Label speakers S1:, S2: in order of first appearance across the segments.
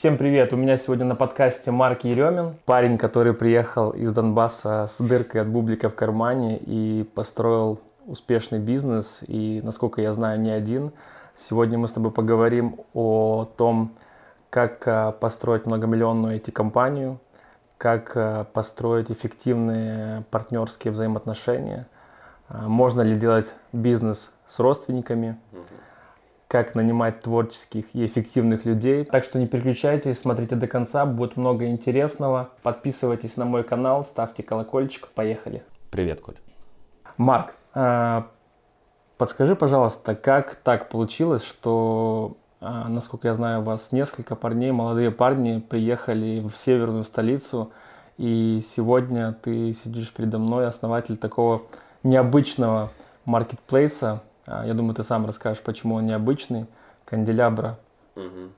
S1: Всем привет! У меня сегодня на подкасте Марк Еремин, парень, который приехал из Донбасса с дыркой от бублика в кармане и построил успешный бизнес, и, насколько я знаю, не один. Сегодня мы с тобой поговорим о том, как э, построить многомиллионную IT-компанию, как э, построить эффективные партнерские взаимоотношения, э, можно ли делать бизнес с родственниками, как нанимать творческих и эффективных людей. Так что не переключайтесь, смотрите до конца, будет много интересного. Подписывайтесь на мой канал, ставьте колокольчик, поехали.
S2: Привет, Коль.
S1: Марк, а, подскажи, пожалуйста, как так получилось, что, а, насколько я знаю, у вас несколько парней, молодые парни приехали в северную столицу, и сегодня ты сидишь передо мной, основатель такого необычного маркетплейса, я думаю, ты сам расскажешь, почему он необычный. Канделябра. Угу.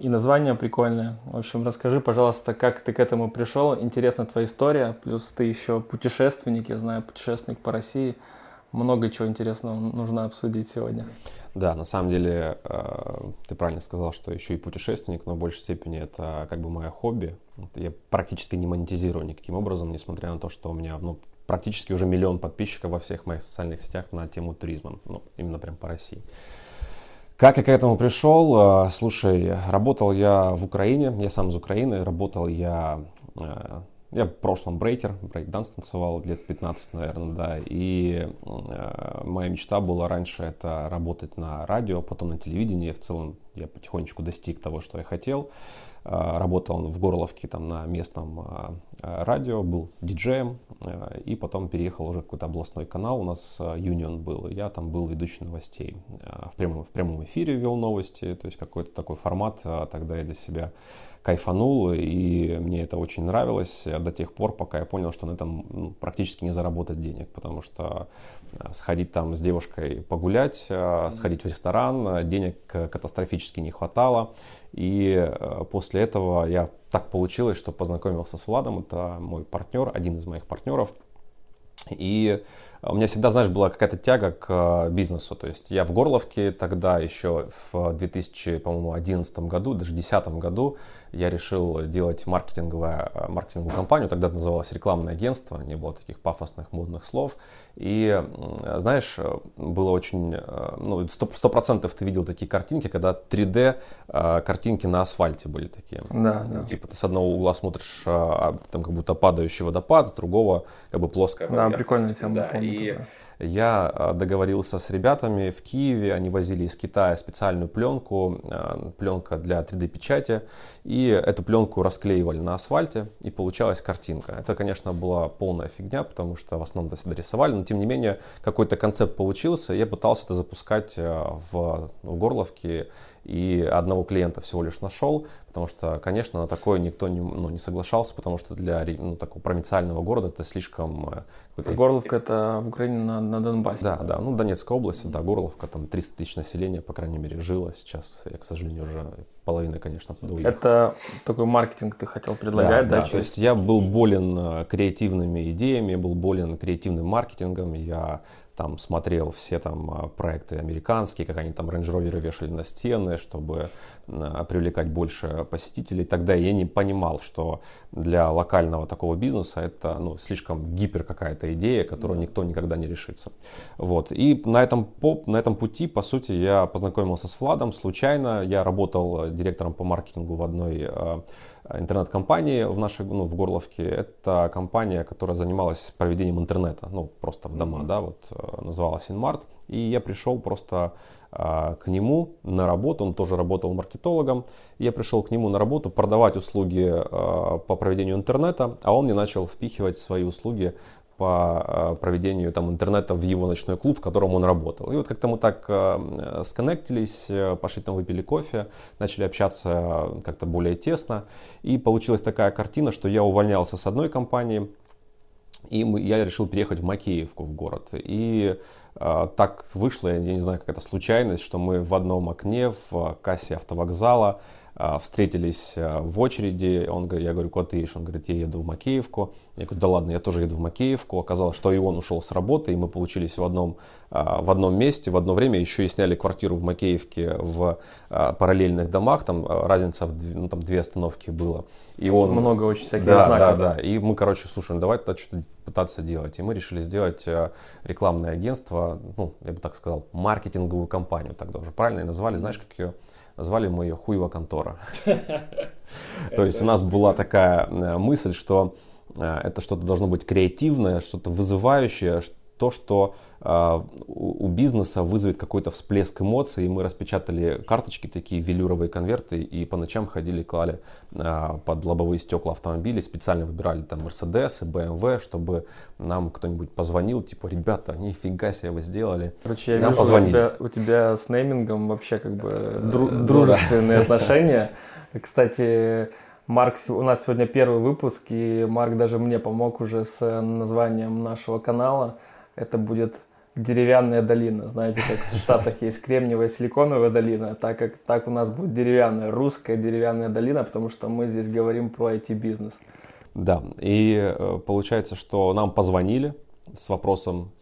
S1: И название прикольное. В общем, расскажи, пожалуйста, как ты к этому пришел. Интересна твоя история. Плюс ты еще путешественник, я знаю, путешественник по России. Много чего интересного нужно обсудить сегодня.
S2: Да, на самом деле, э, ты правильно сказал, что еще и путешественник, но в большей степени это как бы мое хобби. Я практически не монетизирую никаким образом, несмотря на то, что у меня ну, практически уже миллион подписчиков во всех моих социальных сетях на тему туризма, ну, именно прям по России. Как я к этому пришел? Э, слушай, работал я в Украине, я сам из Украины, работал я, э, я в прошлом брейкер, брейкданс танцевал лет 15, наверное, да, и э, моя мечта была раньше это работать на радио, потом на телевидении, в целом я потихонечку достиг того, что я хотел. А, работал в Горловке там на местном а, а, радио, был диджеем, и потом переехал уже какой-то областной канал, у нас Union был, я там был ведущий новостей. В прямом, в прямом эфире вел новости, то есть какой-то такой формат, тогда я для себя кайфанул, и мне это очень нравилось до тех пор, пока я понял, что на этом ну, практически не заработать денег, потому что сходить там с девушкой погулять, сходить в ресторан, денег катастрофически не хватало, и после этого я так получилось, что познакомился с Владом, это мой партнер, один из моих партнеров, и у меня всегда, знаешь, была какая-то тяга к э, бизнесу. То есть я в Горловке тогда еще в 2011 году, даже 2010 году я решил делать маркетинговую, э, маркетинговую компанию. Тогда это называлось рекламное агентство, не было таких пафосных модных слов. И, знаешь, было очень, э, ну, сто процентов ты видел такие картинки, когда 3D картинки на асфальте были такие.
S1: Да, да.
S2: Типа ты с одного угла смотришь, там как будто падающий водопад, с другого как бы плоская.
S1: Да, прикольная тема, да, помню.
S2: И я а, договорился с ребятами в Киеве, они возили из Китая специальную пленку, а, пленка для 3D-печати, и эту пленку расклеивали на асфальте, и получалась картинка. Это, конечно, была полная фигня, потому что в основном это всегда рисовали, но тем не менее какой-то концепт получился, я пытался это запускать а, в, в Горловке, и одного клиента всего лишь нашел, потому что, конечно, на такое никто не, ну, не соглашался, потому что для ну, такого провинциального города это слишком...
S1: Э, Горловка это в Украине на, на Донбассе.
S2: Да, да, ну Донецкая область, да, Горловка, там 300 тысяч населения, по крайней мере, жило. Сейчас, я, к сожалению, уже половина, конечно, туда уехала.
S1: Это такой маркетинг ты хотел предлагать,
S2: да? Да, да то есть я был болен э, креативными идеями, был болен креативным маркетингом, я там смотрел все там а, проекты американские, как они там рейндж-роверы вешали на стены, чтобы а, привлекать больше посетителей. Тогда я не понимал, что для локального такого бизнеса это ну, слишком гипер какая-то идея, которую никто никогда не решится. Вот. И на этом, по, на этом пути, по сути, я познакомился с Владом случайно. Я работал директором по маркетингу в одной а, интернет-компании в нашей, ну, в Горловке. Это компания, которая занималась проведением интернета, ну, просто в дома, mm-hmm. да, вот э, называлась Инмарт. И я пришел просто а, к нему на работу, он тоже работал маркетологом. Я пришел к нему на работу продавать услуги а, по проведению интернета, а он мне начал впихивать свои услуги по э, проведению там, интернета в его ночной клуб, в котором он работал. И вот как-то мы так э, сконнектились, э, пошли там выпили кофе, начали общаться как-то более тесно. И получилась такая картина, что я увольнялся с одной компании, и я решил переехать в Макеевку, в город. И э, так вышло, я не знаю, как это случайность, что мы в одном окне в кассе автовокзала встретились а, в очереди, он, я говорю, куда ты едешь? Он говорит, я еду в Макеевку. Я говорю, да ладно, я тоже еду в Макеевку. Оказалось, что и он ушел с работы, и мы получились в одном, в одном месте, в одно время. Еще и сняли квартиру в Макеевке в параллельных домах, там разница в ну, там две остановки было.
S1: И он... Много очень всяких
S2: да,
S1: знаков.
S2: Да, да, И мы, короче, слушаем, давай тогда что-то пытаться делать. И мы решили сделать рекламное агентство, ну, я бы так сказал, маркетинговую компанию тогда уже правильно и назвали, знаешь, как ее Назвали мы ее хуева контора. То есть у нас была такая э, мысль, что э, это что-то должно быть креативное, что-то вызывающее, то, что у бизнеса вызовет какой-то всплеск эмоций. И мы распечатали карточки, такие велюровые конверты, и по ночам ходили, клали э, под лобовые стекла автомобилей, специально выбирали там Mercedes и BMW, чтобы нам кто-нибудь позвонил, типа, ребята, нифига себе вы сделали.
S1: Короче, я нам вижу, позвонили. У, тебя, у тебя с неймингом вообще как бы э, дру- дружественные отношения. Кстати, Марк, у нас сегодня первый выпуск, и Марк даже мне помог уже с названием нашего канала это будет деревянная долина. Знаете, как в Штатах есть кремниевая силиконовая долина, так как так у нас будет деревянная, русская деревянная долина, потому что мы здесь говорим про IT-бизнес.
S2: Да, и э, получается, что нам позвонили с вопросом,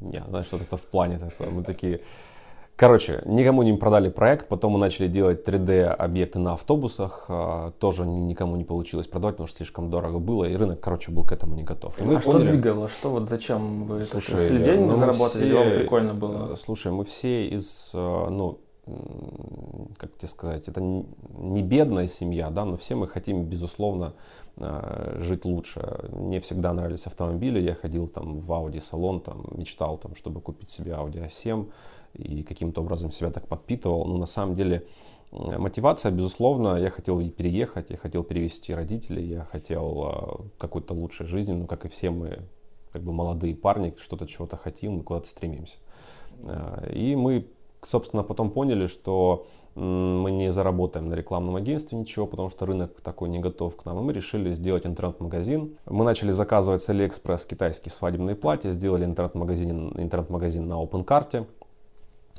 S2: не, знаешь, что это в плане такое, мы такие, Короче, никому не продали проект, потом мы начали делать 3D объекты на автобусах, а, тоже никому не получилось продавать, потому что слишком дорого было, и рынок, короче, был к этому не готов. И
S1: мы а поняли... что двигало, что вот зачем вы слушай, это, деньги ну, заработали, все, вам прикольно было?
S2: Э, слушай, мы все из, э, ну, как тебе сказать, это не бедная семья, да, но все мы хотим, безусловно, э, жить лучше. Мне всегда нравились автомобили, я ходил там в Audi салон, там мечтал, там, чтобы купить себе Audi A7, и каким-то образом себя так подпитывал. Но на самом деле мотивация, безусловно, я хотел переехать, я хотел перевести родителей, я хотел а, какой-то лучшей жизни, ну, как и все мы, как бы молодые парни, что-то чего-то хотим, мы куда-то стремимся. А, и мы, собственно, потом поняли, что мы не заработаем на рекламном агентстве ничего, потому что рынок такой не готов к нам. И мы решили сделать интернет-магазин. Мы начали заказывать с AliExpress китайские свадебные платья, сделали интернет-магазин, интернет-магазин на OpenCart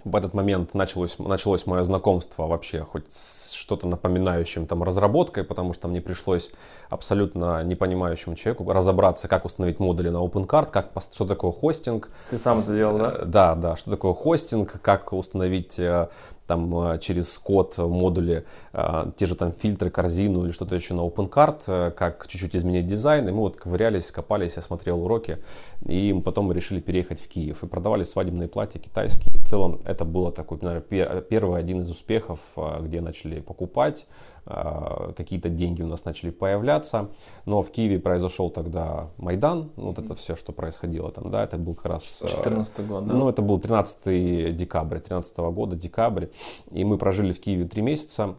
S2: в этот момент началось, началось мое знакомство вообще хоть с что-то напоминающим там разработкой, потому что мне пришлось абсолютно непонимающему человеку разобраться, как установить модули на OpenCard, как, что такое хостинг.
S1: Ты сам это делал, да?
S2: Э, да, да, что такое хостинг, как установить э, там э, через код модули, э, те же там фильтры, корзину или что-то еще на OpenCart, э, как чуть-чуть изменить дизайн. И мы вот ковырялись, копались, я смотрел уроки. И потом мы решили переехать в Киев. И продавали свадебные платья китайские. В целом это было такой, наверное, первый один из успехов, где начали покупать. А, какие-то деньги у нас начали появляться, но в Киеве произошел тогда Майдан, вот это все, что происходило там, да, это был как раз...
S1: 14 а, год, да?
S2: Ну, это был 13 декабря, 13 года, декабрь, и мы прожили в Киеве три месяца,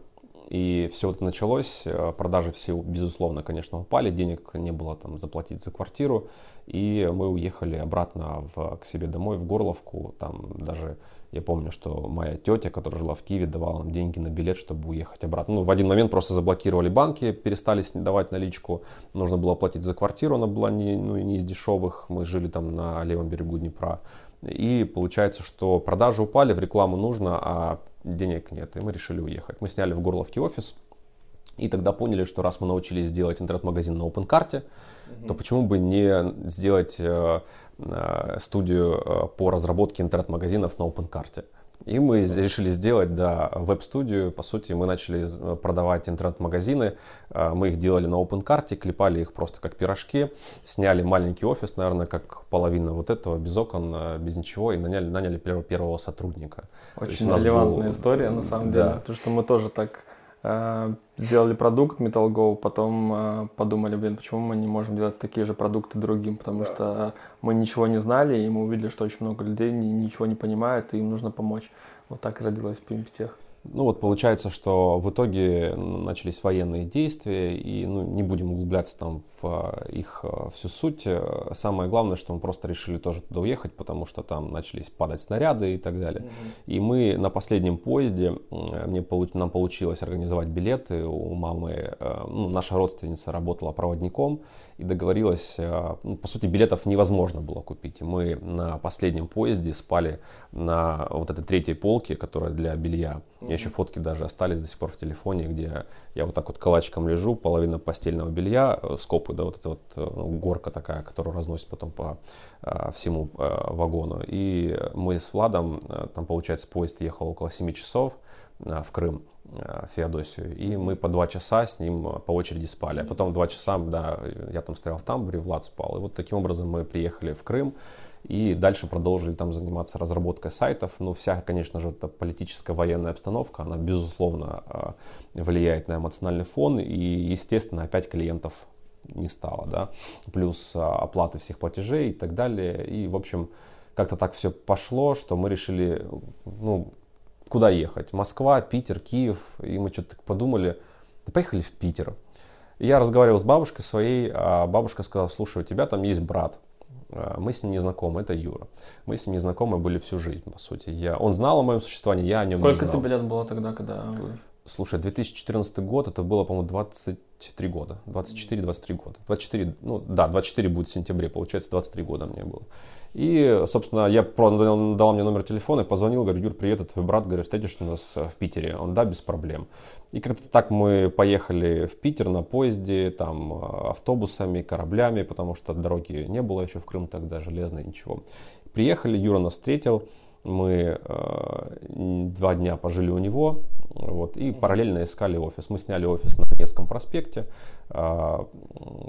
S2: и все это началось, а, продажи все, безусловно, конечно, упали, денег не было там заплатить за квартиру, и мы уехали обратно в, к себе домой, в Горловку, там даже я помню, что моя тетя, которая жила в Киеве, давала нам деньги на билет, чтобы уехать обратно. Ну, в один момент просто заблокировали банки, перестали давать наличку. Нужно было платить за квартиру, она была не, ну, не из дешевых. Мы жили там на левом берегу Днепра. И получается, что продажи упали, в рекламу нужно, а денег нет. И мы решили уехать. Мы сняли в Горловке офис. И тогда поняли, что раз мы научились делать интернет-магазин на OpenCart, mm-hmm. то почему бы не сделать э, э, студию э, по разработке интернет-магазинов на OpenCart. И мы решили сделать, да, веб-студию. По сути, мы начали продавать интернет-магазины. Мы их делали на OpenCart, клепали их просто как пирожки. Сняли маленький офис, наверное, как половина вот этого, без окон, без ничего. И наняли, наняли первого, первого сотрудника.
S1: Очень релевантная был... история, на самом да. деле. Потому что мы тоже так сделали продукт Metal Go, потом э, подумали, блин, почему мы не можем делать такие же продукты другим, потому да. что мы ничего не знали, и мы увидели, что очень много людей ничего не понимают, и им нужно помочь. Вот так и родилась PMPTech.
S2: Ну вот получается, что в итоге начались военные действия, и ну, не будем углубляться там в а, их а, всю суть. Самое главное, что мы просто решили тоже туда уехать, потому что там начались падать снаряды и так далее. Mm-hmm. И мы на последнем поезде, мне, нам получилось организовать билеты, у мамы, ну, наша родственница работала проводником, и договорилась, ну, по сути, билетов невозможно было купить. И мы на последнем поезде спали на вот этой третьей полке, которая для белья. Mm-hmm меня еще фотки даже остались до сих пор в телефоне, где я вот так вот калачиком лежу, половина постельного белья, э, скопы, да, вот эта вот э, ну, горка такая, которую разносит потом по а, всему а, вагону. И мы с Владом, там, получается, поезд ехал около 7 часов в Крым, в Феодосию, и мы по два часа с ним по очереди спали. А потом два часа, да, я там стоял в тамбуре, Влад спал. И вот таким образом мы приехали в Крым, и дальше продолжили там заниматься разработкой сайтов. Ну, вся, конечно же, эта политическая военная обстановка, она, безусловно, а, влияет на эмоциональный фон, и, естественно, опять клиентов не стало, да, плюс а, оплаты всех платежей и так далее. И, в общем, как-то так все пошло, что мы решили, ну, куда ехать? Москва, Питер, Киев. И мы что-то подумали, да поехали в Питер. Я разговаривал с бабушкой своей, а бабушка сказала, слушай, у тебя там есть брат, мы с ним не знакомы, это Юра. Мы с ним не знакомы были всю жизнь, по сути. Я, он знал о моем существовании, я о нем
S1: Сколько
S2: не знал.
S1: Сколько тебе лет было тогда, когда вы...
S2: Слушай, 2014 год, это было, по-моему, 23 года. 24-23 года. 24, ну да, 24 будет в сентябре, получается, 23 года мне было. И, собственно, я он дал мне номер телефона и позвонил, говорю, Юр, привет, это твой брат, говорю, встретишь нас в Питере? Он, да, без проблем. И как-то так мы поехали в Питер на поезде, там, автобусами, кораблями, потому что дороги не было еще в Крым тогда, железной, ничего. Приехали, Юра нас встретил, мы э, два дня пожили у него, вот, и параллельно искали офис. Мы сняли офис на Невском проспекте, э,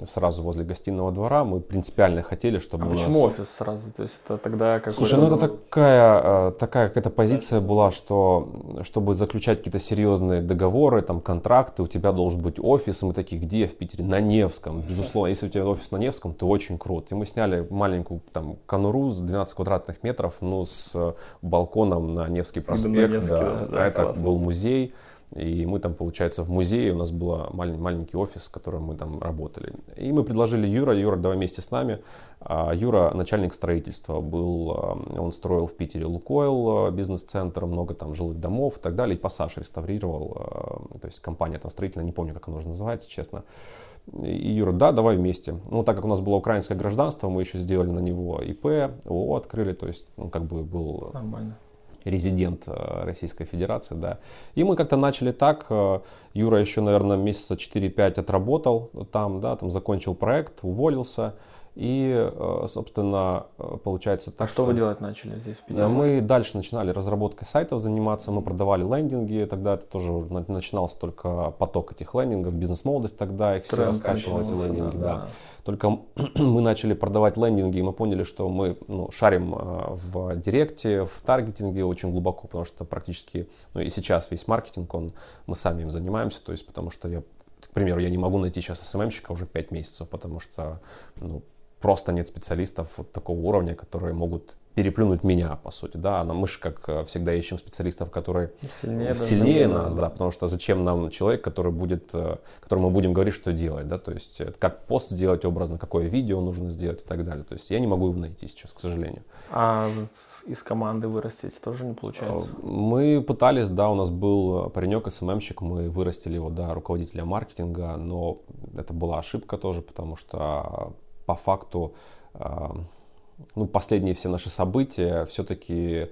S2: сразу возле гостиного двора. Мы принципиально хотели, чтобы
S1: а
S2: у
S1: почему
S2: нас...
S1: офис сразу? То есть это тогда как
S2: Слушай, ну это такая, э, такая какая-то позиция была, что чтобы заключать какие-то серьезные договоры, там, контракты, у тебя должен быть офис. И мы такие, где в Питере? На Невском, безусловно. Если у тебя офис на Невском, то очень круто. И мы сняли маленькую там конуру с 12 квадратных метров, ну, с балконом на Невский проспект.
S1: Невский,
S2: да.
S1: да,
S2: это
S1: класс.
S2: был музей. И мы там, получается, в музее, у нас был маленький, маленький офис, в котором мы там работали. И мы предложили Юра, Юра, давай вместе с нами. А Юра начальник строительства был, а, он строил в Питере Лукойл а, бизнес-центр, много там жилых домов и так далее. И Пассаж реставрировал, то есть компания там строительная, не помню, как она уже называется, честно. И Юра, да, давай вместе. Ну, так как у нас было украинское гражданство, мы еще сделали на него ИП, ООО открыли, то есть, он как бы был
S1: Нормально
S2: резидент э, Российской Федерации, да. И мы как-то начали так, э, Юра еще, наверное, месяца 4-5 отработал там, да, там закончил проект, уволился, и, э, собственно, получается так,
S1: А что, что вы делать начали здесь в Питере?
S2: Мы дальше начинали разработкой сайтов заниматься, мы продавали лендинги, тогда это тоже начинался только поток этих лендингов, бизнес-молодость тогда, их все скачивали, эти лендинги, да. да. Только мы начали продавать лендинги, и мы поняли, что мы ну, шарим а, в директе, в таргетинге очень глубоко, потому что практически, ну и сейчас весь маркетинг, он, мы сами им занимаемся, то есть потому что я, к примеру, я не могу найти сейчас СММщика уже 5 месяцев, потому что ну, просто нет специалистов вот такого уровня, которые могут переплюнуть меня, по сути, да, но мы же, как э, всегда, ищем специалистов, которые
S1: сильнее,
S2: сильнее нас, да. да, потому что зачем нам человек, который будет, э, которому мы будем говорить, что делать, да, то есть как пост сделать образно, какое видео нужно сделать и так далее, то есть я не могу его найти сейчас, к сожалению.
S1: А из команды вырастить тоже не получается?
S2: Э, мы пытались, да, у нас был паренек, СММщик, мы вырастили его до руководителя маркетинга, но это была ошибка тоже, потому что по факту ну, последние все наши события все-таки Э,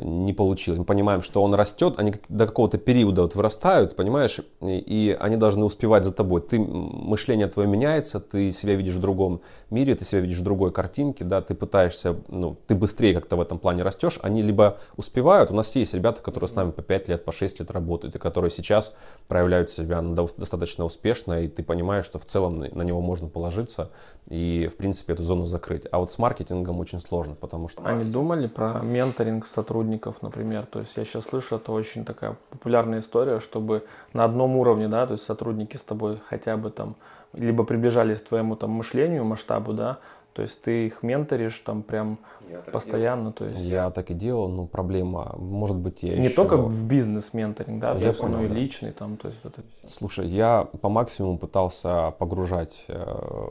S2: не получилось. Мы понимаем, что он растет, они до какого-то периода вот вырастают, понимаешь, и, и они должны успевать за тобой. Ты, мышление твое меняется, ты себя видишь в другом мире, ты себя видишь в другой картинке, да, ты пытаешься, ну, ты быстрее как-то в этом плане растешь. Они либо успевают, у нас есть ребята, которые с нами по 5 лет, по 6 лет работают, и которые сейчас проявляют себя достаточно успешно, и ты понимаешь, что в целом на него можно положиться и, в принципе, эту зону закрыть. А вот с маркетингом очень сложно, потому что...
S1: Они думали про менторинг сотрудников, например. То есть я сейчас слышу, это очень такая популярная история, чтобы на одном уровне, да, то есть сотрудники с тобой хотя бы там либо приближались к твоему там мышлению, масштабу, да, то есть ты их менторишь там прям я постоянно, то есть...
S2: Я так и делал, но проблема, может быть, я
S1: Не
S2: еще...
S1: только в бизнес-менторинг, да,
S2: я понял,
S1: но и
S2: да.
S1: личный там, то есть это...
S2: Слушай, я по максимуму пытался погружать э,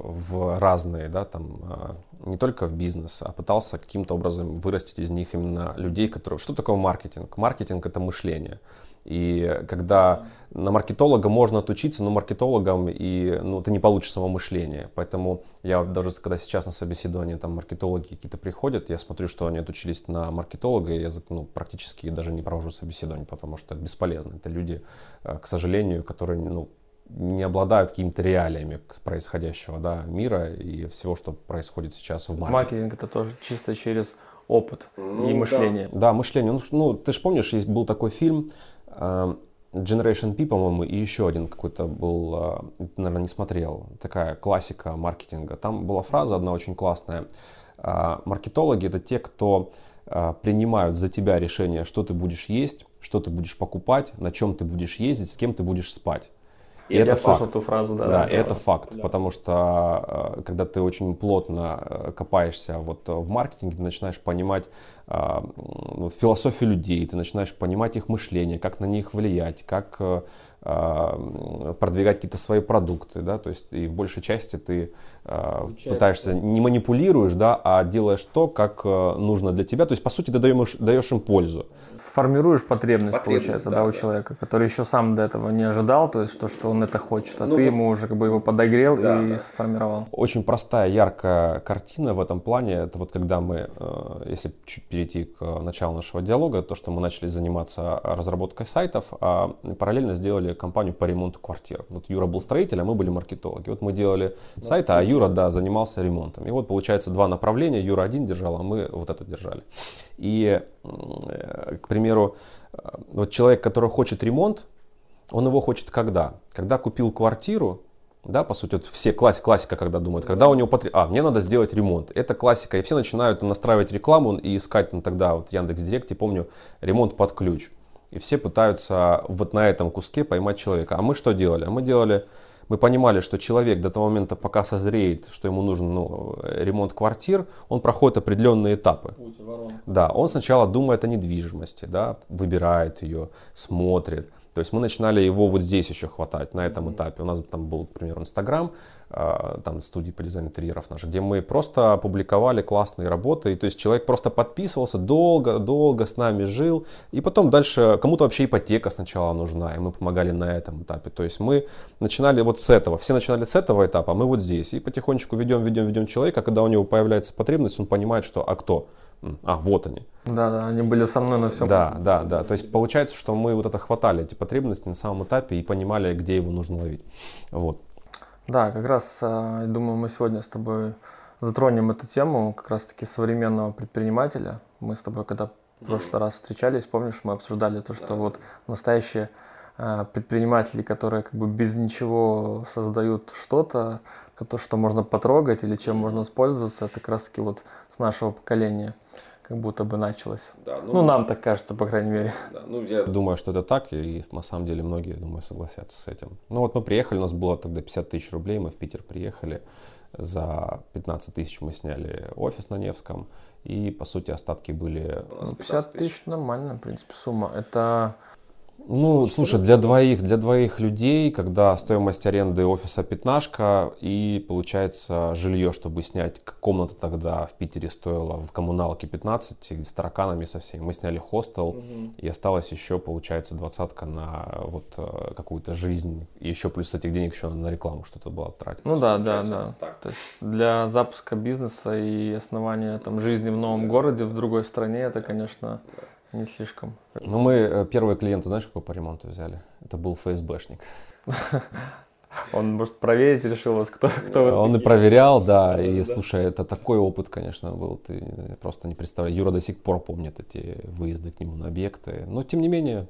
S2: в разные, да, там, не только в бизнес, а пытался каким-то образом вырастить из них именно людей, которые... Что такое маркетинг? Маркетинг — это мышление. И когда на маркетолога можно отучиться, но маркетологам и, ну, ты не получишь само мышление. Поэтому я даже, когда сейчас на собеседовании там маркетологи какие-то приходят, я смотрю, что они отучились на маркетолога, и я ну, практически даже не провожу собеседование, потому что это бесполезно. Это люди, э, к сожалению, которые ну, не обладают какими-то реалиями происходящего да, мира и всего, что происходит сейчас в маркетинге.
S1: Маркетинг это тоже чисто через опыт ну, и мышление.
S2: Да, да мышление. Ну, ну, ты же помнишь, есть был такой фильм э, Generation P, по-моему, и еще один какой-то был, э, ты, наверное, не смотрел, такая классика маркетинга. Там была фраза одна очень классная. Э, маркетологи это те, кто принимают за тебя решение, что ты будешь есть, что ты будешь покупать, на чем ты будешь ездить, с кем ты будешь спать.
S1: И я это слышал факт. эту фразу, да.
S2: Да, да это да, факт, да. потому что э, когда ты очень плотно э, копаешься вот в маркетинге, ты начинаешь понимать э, вот, философию людей, ты начинаешь понимать их мышление, как на них влиять, как продвигать какие-то свои продукты, да, то есть и в большей части ты Получается. пытаешься, не манипулируешь, да, а делаешь то, как нужно для тебя, то есть по сути ты даешь, даешь им пользу
S1: формируешь потребность, потребность получается, да, да, у да. человека, который еще сам до этого не ожидал, то есть то, что он это хочет, а ну, ты ему уже как бы его подогрел да, и да. сформировал.
S2: Очень простая, яркая картина в этом плане, это вот когда мы, э, если чуть перейти к началу нашего диалога, то, что мы начали заниматься разработкой сайтов, а параллельно сделали компанию по ремонту квартир. Вот Юра был строитель, а мы были маркетологи. Вот мы делали сайты, а Юра, да, занимался ремонтом. И вот получается два направления, Юра один держал, а мы вот это держали. И, э, к примеру, э, вот человек, который хочет ремонт, он его хочет когда? Когда купил квартиру, да, по сути, вот все класс, классика, когда думают, когда у него потреб... а, мне надо сделать ремонт. Это классика, и все начинают настраивать рекламу и искать, ну, тогда вот Яндекс Директе, помню, ремонт под ключ. И все пытаются вот на этом куске поймать человека. А мы что делали? А мы делали мы понимали, что человек до того момента, пока созреет, что ему нужен ну, ремонт квартир, он проходит определенные этапы. Да, он сначала думает о недвижимости, да, выбирает ее, смотрит. То есть мы начинали его вот здесь еще хватать, на этом этапе. У нас там был, к примеру, Инстаграм, там студии по дизайну интерьеров наши, где мы просто опубликовали классные работы, и, то есть человек просто подписывался, долго-долго с нами жил, и потом дальше кому-то вообще ипотека сначала нужна, и мы помогали на этом этапе. То есть мы начинали вот с этого, все начинали с этого этапа, а мы вот здесь, и потихонечку ведем, ведем, ведем человека, когда у него появляется потребность, он понимает, что а кто? А, вот они.
S1: Да, да, они были со мной на всем.
S2: Да, да, да. То есть получается, что мы вот это хватали, эти потребности на самом этапе и понимали, где его нужно ловить. Вот.
S1: Да, как раз, а, думаю, мы сегодня с тобой затронем эту тему как раз-таки современного предпринимателя. Мы с тобой, когда в прошлый раз встречались, помнишь, мы обсуждали то, что да. вот настоящие а, предприниматели, которые как бы без ничего создают что-то, то, что можно потрогать или чем можно воспользоваться, это как раз-таки вот с нашего поколения как будто бы началось. Да, ну, ну, нам так кажется, по крайней мере.
S2: Да, ну, я думаю, что это так, и на самом деле многие, думаю, согласятся с этим. Ну, вот мы приехали, у нас было тогда 50 тысяч рублей, мы в Питер приехали, за 15 тысяч мы сняли офис на Невском, и, по сути, остатки были...
S1: 50 тысяч нормальная, в принципе, сумма. Это
S2: ну, слушай, для двоих, для двоих людей, когда стоимость аренды офиса пятнашка и получается жилье, чтобы снять комната тогда в Питере стоила в коммуналке 15 с тараканами со всеми. Мы сняли хостел угу. и осталось еще, получается, двадцатка на вот э, какую-то жизнь. И еще плюс с этих денег еще на рекламу что-то было тратить.
S1: Ну да, да, да. Так. То есть для запуска бизнеса и основания там жизни в новом да. городе, в другой стране, это, конечно, да не слишком.
S2: Ну, мы э, первые клиенты, знаешь, какой по ремонту взяли? Это был ФСБшник.
S1: Он, может, проверить решил вас, кто, кто
S2: Он и проверял, да, и, слушай, это такой опыт, конечно, был, ты просто не представляешь. Юра до сих пор помнит эти выезды к нему на объекты, но, тем не менее,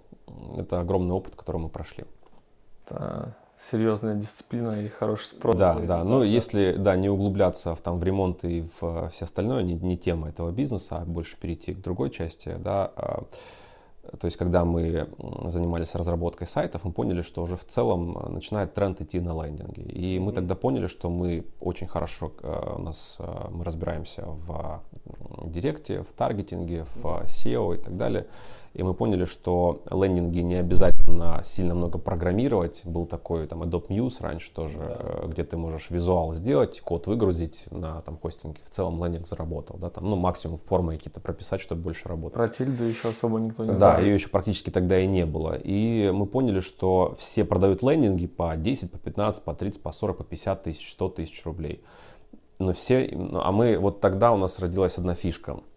S2: это огромный опыт, который мы прошли.
S1: Да серьезная дисциплина и хороший спрос.
S2: Да, да. Ну, если, да, не углубляться в, там, в ремонт и в все остальное, не, не тема этого бизнеса, а больше перейти к другой части, да, а, то есть, когда мы занимались разработкой сайтов, мы поняли, что уже в целом начинает тренд идти на лендинги. И мы тогда поняли, что мы очень хорошо э, у нас э, мы разбираемся в директе, в таргетинге, в SEO и так далее. И мы поняли, что лендинги не обязательно сильно много программировать. Был такой там Adobe Muse раньше тоже, да. где ты можешь визуал сделать, код выгрузить на там хостинге. В целом лендинг заработал, да, там, ну, максимум формы какие-то прописать, чтобы больше работать.
S1: Про тильду еще особо никто не
S2: знает. Да, ее еще практически тогда и не было. И мы поняли, что все продают лендинги по 10, по 15, по 30, по 40, по 50 тысяч, 100 тысяч рублей. Но все, а мы, вот тогда у нас родилась одна фишка –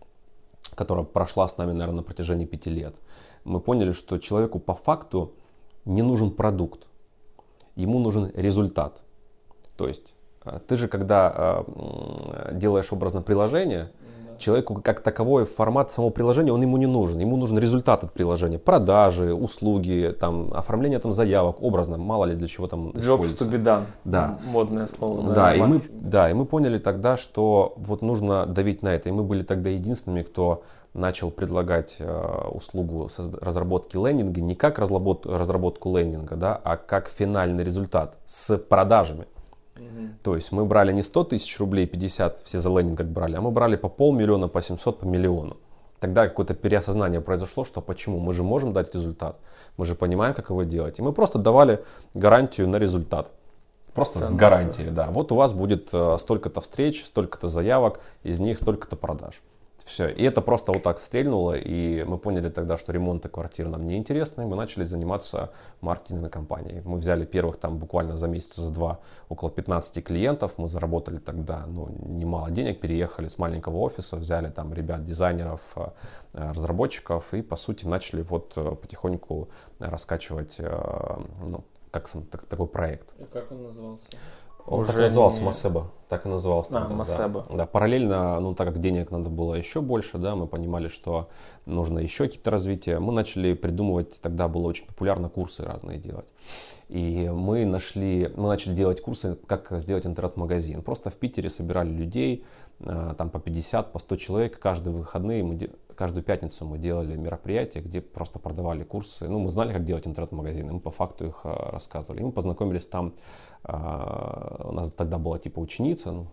S2: которая прошла с нами, наверное, на протяжении пяти лет, мы поняли, что человеку по факту не нужен продукт, ему нужен результат. То есть э, ты же, когда э, делаешь образно приложение, человеку как таковой формат самого приложения, он ему не нужен. Ему нужен результат от приложения. Продажи, услуги, там, оформление там, заявок, образно, мало ли для чего там
S1: Jobs to be done.
S2: Да.
S1: Модное слово.
S2: Да, да, и мы, да, и мы поняли тогда, что вот нужно давить на это. И мы были тогда единственными, кто начал предлагать э, услугу разработки лендинга не как разработ, разработку лендинга, да, а как финальный результат с продажами. То есть мы брали не 100 тысяч рублей, 50 все за лендинг как брали, а мы брали по полмиллиона, по 700, по миллиону. Тогда какое-то переосознание произошло, что почему? Мы же можем дать результат, мы же понимаем, как его делать. И мы просто давали гарантию на результат. Просто Ценно, с гарантией, да. Вот у вас будет э, столько-то встреч, столько-то заявок, из них столько-то продаж. Все. И это просто вот так стрельнуло, и мы поняли тогда, что ремонты квартир нам не интересны, и мы начали заниматься маркетинговой компанией. Мы взяли первых там буквально за месяц, за два, около 15 клиентов, мы заработали тогда ну, немало денег, переехали с маленького офиса, взяли там ребят, дизайнеров, э, разработчиков, и по сути начали вот э, потихоньку раскачивать, э, ну, как сам, так, такой проект.
S1: И как он назывался?
S2: Он Уже так и назывался не... Масеба, так и назывался.
S1: А, тогда, Масеба.
S2: Да. да, параллельно, ну так как денег надо было еще больше, да, мы понимали, что нужно еще какие-то развития. Мы начали придумывать, тогда было очень популярно курсы разные делать. И мы нашли, мы начали делать курсы, как сделать интернет-магазин. Просто в Питере собирали людей, э, там по 50, по 100 человек, каждые выходные мы каждую пятницу мы делали мероприятия, где просто продавали курсы. Ну, мы знали, как делать интернет-магазины, мы по факту их э, рассказывали. И мы познакомились там у нас тогда была типа ученица, ну,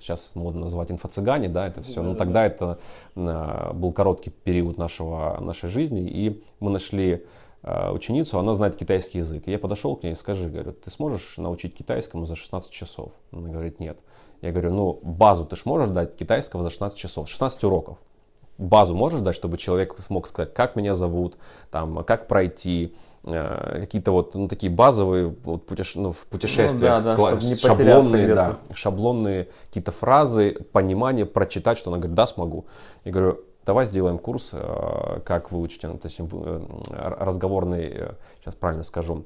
S2: сейчас модно называть инфо-цыгане, да, это все. Да, ну, тогда да. это а, был короткий период нашего, нашей жизни, и мы нашли а, ученицу, она знает китайский язык. И я подошел к ней и скажи, говорю, ты сможешь научить китайскому за 16 часов? Она говорит, нет. Я говорю, ну, базу ты ж можешь дать китайского за 16 часов, 16 уроков. Базу можешь дать, чтобы человек смог сказать, как меня зовут, там, как пройти, какие-то вот ну, такие базовые вот путеше... ну, в путешествиях, ну, да, да, шаблонные, да, шаблонные какие-то фразы, понимание, прочитать, что она говорит, да, смогу. Я говорю, давай сделаем курс, э, как выучить, точнее, э, разговорный, сейчас правильно скажу,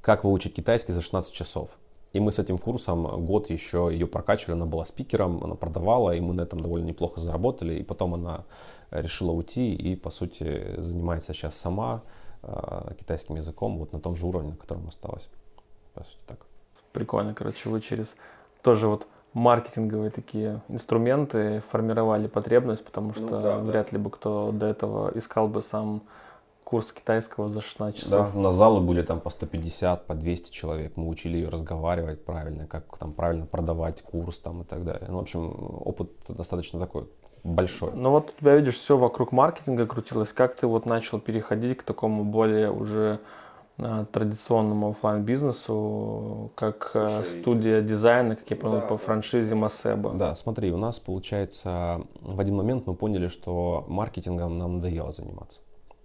S2: как выучить китайский за 16 часов. И мы с этим курсом год еще ее прокачивали, она была спикером, она продавала, и мы на этом довольно неплохо заработали. И потом она решила уйти и, по сути, занимается сейчас сама э, китайским языком вот на том же уровне, на котором осталась. По сути, так.
S1: Прикольно, короче, вы через тоже вот маркетинговые такие инструменты формировали потребность, потому ну что ну, да, вряд да. ли бы кто до этого искал бы сам курс китайского за 16 часов.
S2: Да, на залы были там по 150, по 200 человек. Мы учили ее разговаривать правильно, как там правильно продавать курс там и так далее. Ну, в общем, опыт достаточно такой большой.
S1: Ну вот у тебя, видишь, все вокруг маркетинга крутилось. Как ты вот начал переходить к такому более уже а, традиционному офлайн бизнесу как а, Слушай, студия дизайна, как я понял, да, по франшизе Масеба.
S2: Да, смотри, у нас получается в один момент мы поняли, что маркетингом нам надоело заниматься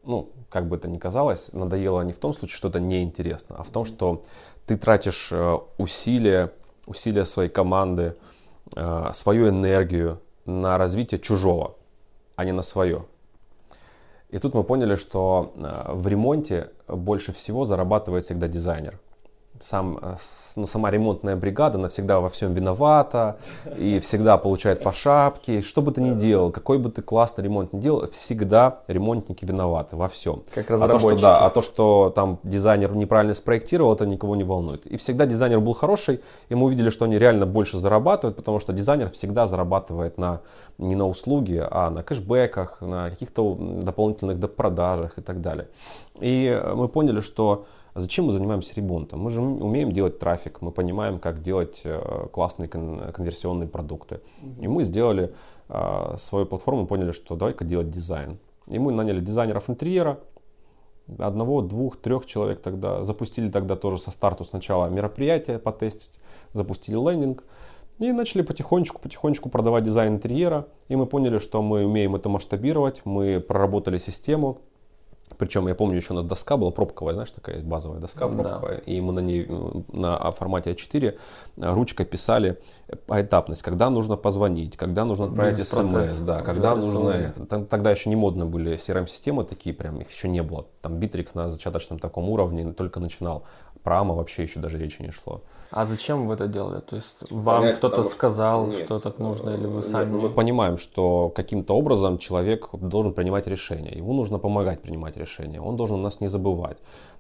S2: ну, как бы это ни казалось, надоело не в том случае, что это неинтересно, а в том, что ты тратишь э, усилия, усилия своей команды, э, свою энергию на развитие чужого, а не на свое. И тут мы поняли, что э, в ремонте больше всего зарабатывает всегда дизайнер сам, э, ну, сама ремонтная бригада, она всегда во всем виновата и всегда получает по шапке. Что бы ты ни делал, какой бы ты классный ремонт ни делал, всегда ремонтники виноваты во всем.
S1: Как а то,
S2: что, да, а то, что там дизайнер неправильно спроектировал, это никого не волнует. И всегда дизайнер был хороший, и мы увидели, что они реально больше зарабатывают, потому что дизайнер всегда зарабатывает на, не на услуги, а на кэшбэках, на каких-то дополнительных продажах и так далее. И мы поняли, что а зачем мы занимаемся ремонтом? Мы же умеем делать трафик, мы понимаем, как делать э, классные конверсионные продукты. И мы сделали э, свою платформу, поняли, что давай-ка делать дизайн. И мы наняли дизайнеров интерьера, одного, двух, трех человек тогда. Запустили тогда тоже со старту сначала мероприятие потестить, запустили лендинг. И начали потихонечку-потихонечку продавать дизайн интерьера. И мы поняли, что мы умеем это масштабировать. Мы проработали систему, причем я помню, еще у нас доска была пробковая, знаешь, такая базовая доска пробковая. Да. И мы на ней на формате А4 ручкой писали поэтапность, когда нужно позвонить, когда нужно отправить смс, да, когда нужно это. Тогда еще не модно были CRM-системы такие, прям их еще не было. Там Bittrex на зачаточном таком уровне только начинал. AMA вообще еще даже речи не шло.
S1: А зачем вы это делали? То есть вам Понять, кто-то сказал, нет, что так нужно, или вы сами? Нет,
S2: мы понимаем, что каким-то образом человек должен принимать решения. Ему нужно помогать принимать решения. Он должен нас не забывать.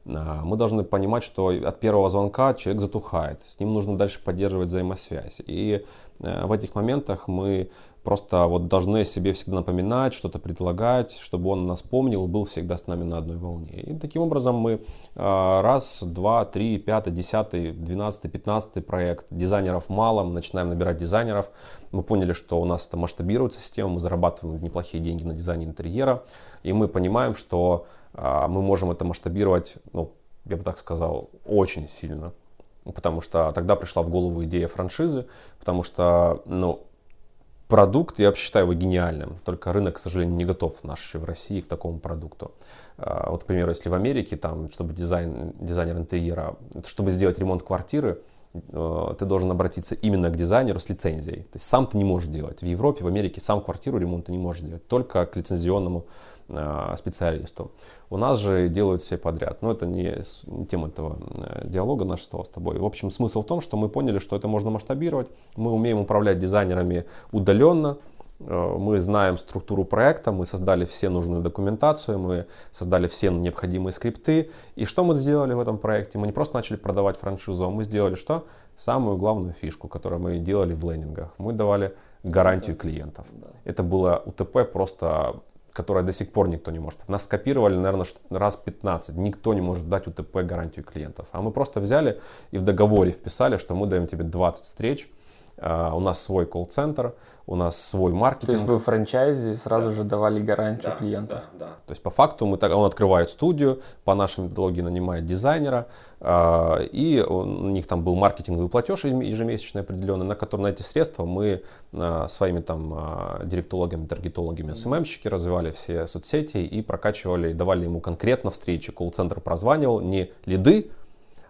S2: А, мы должны понимать, что от первого звонка человек затухает. С ним нужно дальше поддерживать взаимосвязь. И э, в этих моментах мы Просто вот должны себе всегда напоминать, что-то предлагать, чтобы он нас помнил, был всегда с нами на одной волне. И таким образом мы а, раз, два, три, пятый, десятый, двенадцатый, пятнадцатый проект. Дизайнеров мало, мы начинаем набирать дизайнеров. Мы поняли, что у нас это масштабируется система, мы зарабатываем неплохие деньги на дизайне интерьера. И мы понимаем, что а, мы можем это масштабировать, ну, я бы так сказал, очень сильно. Потому что тогда пришла в голову идея франшизы, потому что, ну, продукт, я вообще считаю его гениальным, только рынок, к сожалению, не готов наш в России к такому продукту. А, вот, к примеру, если в Америке, там, чтобы дизайн, дизайнер интерьера, чтобы сделать ремонт квартиры, э, ты должен обратиться именно к дизайнеру с лицензией. То есть сам ты не можешь делать. В Европе, в Америке сам квартиру ремонт ты не можешь делать, только к лицензионному э, специалисту. У нас же делают все подряд. Но это не, не тема этого э, диалога нашего с тобой. В общем, смысл в том, что мы поняли, что это можно масштабировать. Мы умеем управлять дизайнерами удаленно. Э, мы знаем структуру проекта, мы создали все нужную документацию, мы создали все необходимые скрипты. И что мы сделали в этом проекте? Мы не просто начали продавать франшизу, а мы сделали что? Самую главную фишку, которую мы делали в лендингах. Мы давали гарантию клиентов. Это было УТП просто которое до сих пор никто не может. Нас скопировали, наверное, раз 15. Никто не может дать УТП гарантию клиентов. А мы просто взяли и в договоре вписали, что мы даем тебе 20 встреч, у нас свой колл-центр, у нас свой маркетинг.
S1: То есть вы в франчайзе сразу да. же давали гарантию да, клиентов?
S2: Да, да. То есть по факту мы так, он открывает студию, по нашей методологии нанимает дизайнера, а, и у них там был маркетинговый платеж ежемесячный определенный, на который на эти средства мы а, своими там директологами, таргетологами, СММщики развивали все соцсети и прокачивали, давали ему конкретно встречи. Колл-центр прозванивал не лиды,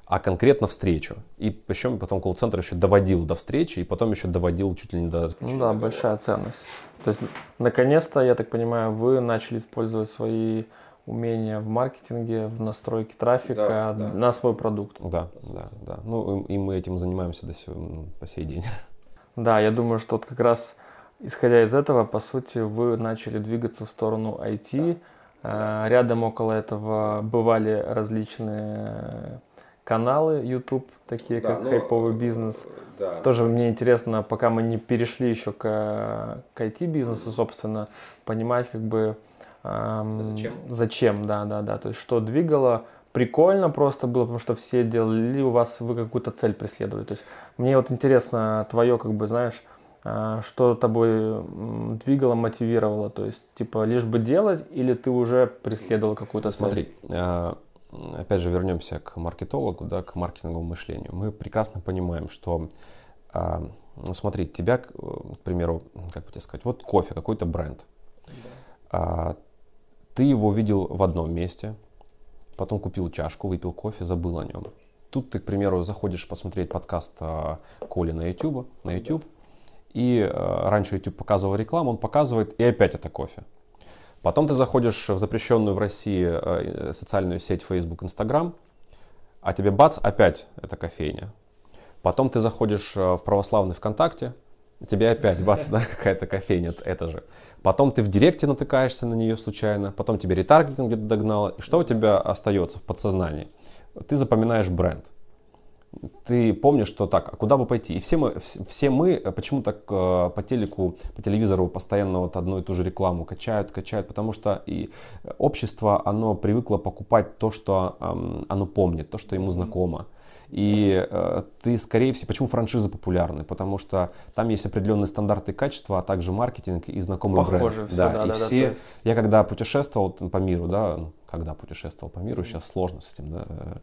S2: а конкретно встречу. И причем потом колл-центр еще доводил до встречи, и потом еще доводил чуть ли не до
S1: Ну да, большая ценность. То есть, наконец-то, я так понимаю, вы начали использовать свои умения в маркетинге, в настройке трафика да, да. на свой продукт.
S2: Да, да, да. Ну и мы этим занимаемся до сих, ну, по сей день.
S1: Да, я думаю, что вот как раз исходя из этого, по сути, вы начали двигаться в сторону IT. Да. Э, рядом около этого бывали различные каналы YouTube, такие да, как ну, хайповый бизнес. Да. Тоже мне интересно, пока мы не перешли еще к, к IT-бизнесу, собственно, понимать как бы эм, зачем. зачем, да, да, да, то есть что двигало, прикольно просто было, потому что все делали, у вас вы какую-то цель преследовали. То есть мне вот интересно твое, как бы, знаешь, э, что тобой двигало, мотивировало, то есть типа лишь бы делать, или ты уже преследовал какую-то цель?
S2: Смотри, а, опять же, вернемся к маркетологу, да, к маркетинговому мышлению. Мы прекрасно понимаем, что, ну, смотри, тебя, к примеру, как бы тебе сказать, вот кофе, какой-то бренд. Да. А, ты его видел в одном месте, потом купил чашку, выпил кофе, забыл о нем. Тут ты, к примеру, заходишь посмотреть подкаст а, Коли на YouTube, на YouTube, и раньше YouTube показывал рекламу, он показывает, и опять это кофе. Потом ты заходишь в запрещенную в России э, социальную сеть Facebook, Instagram, а тебе бац, опять это кофейня. Потом ты заходишь э, в православный ВКонтакте, тебе опять бац, да, какая-то кофейня, это же. Потом ты в директе натыкаешься на нее случайно, потом тебе ретаргетинг где-то догнало. И что у тебя остается в подсознании? Ты запоминаешь бренд. Ты помнишь, что так, а куда бы пойти? И все мы, все мы почему так э, по телеку, по телевизору постоянно вот одну и ту же рекламу качают, качают, потому что и общество, оно привыкло покупать то, что оно помнит, то, что ему знакомо. И э, ты, скорее всего, почему франшизы популярны? Потому что там есть определенные стандарты качества, а также маркетинг и знакомый
S1: Похоже
S2: бренд.
S1: Все,
S2: да,
S1: да,
S2: и
S1: да,
S2: все,
S1: да, есть...
S2: я когда путешествовал по миру, да, когда путешествовал по миру, сейчас сложно с этим, да, э,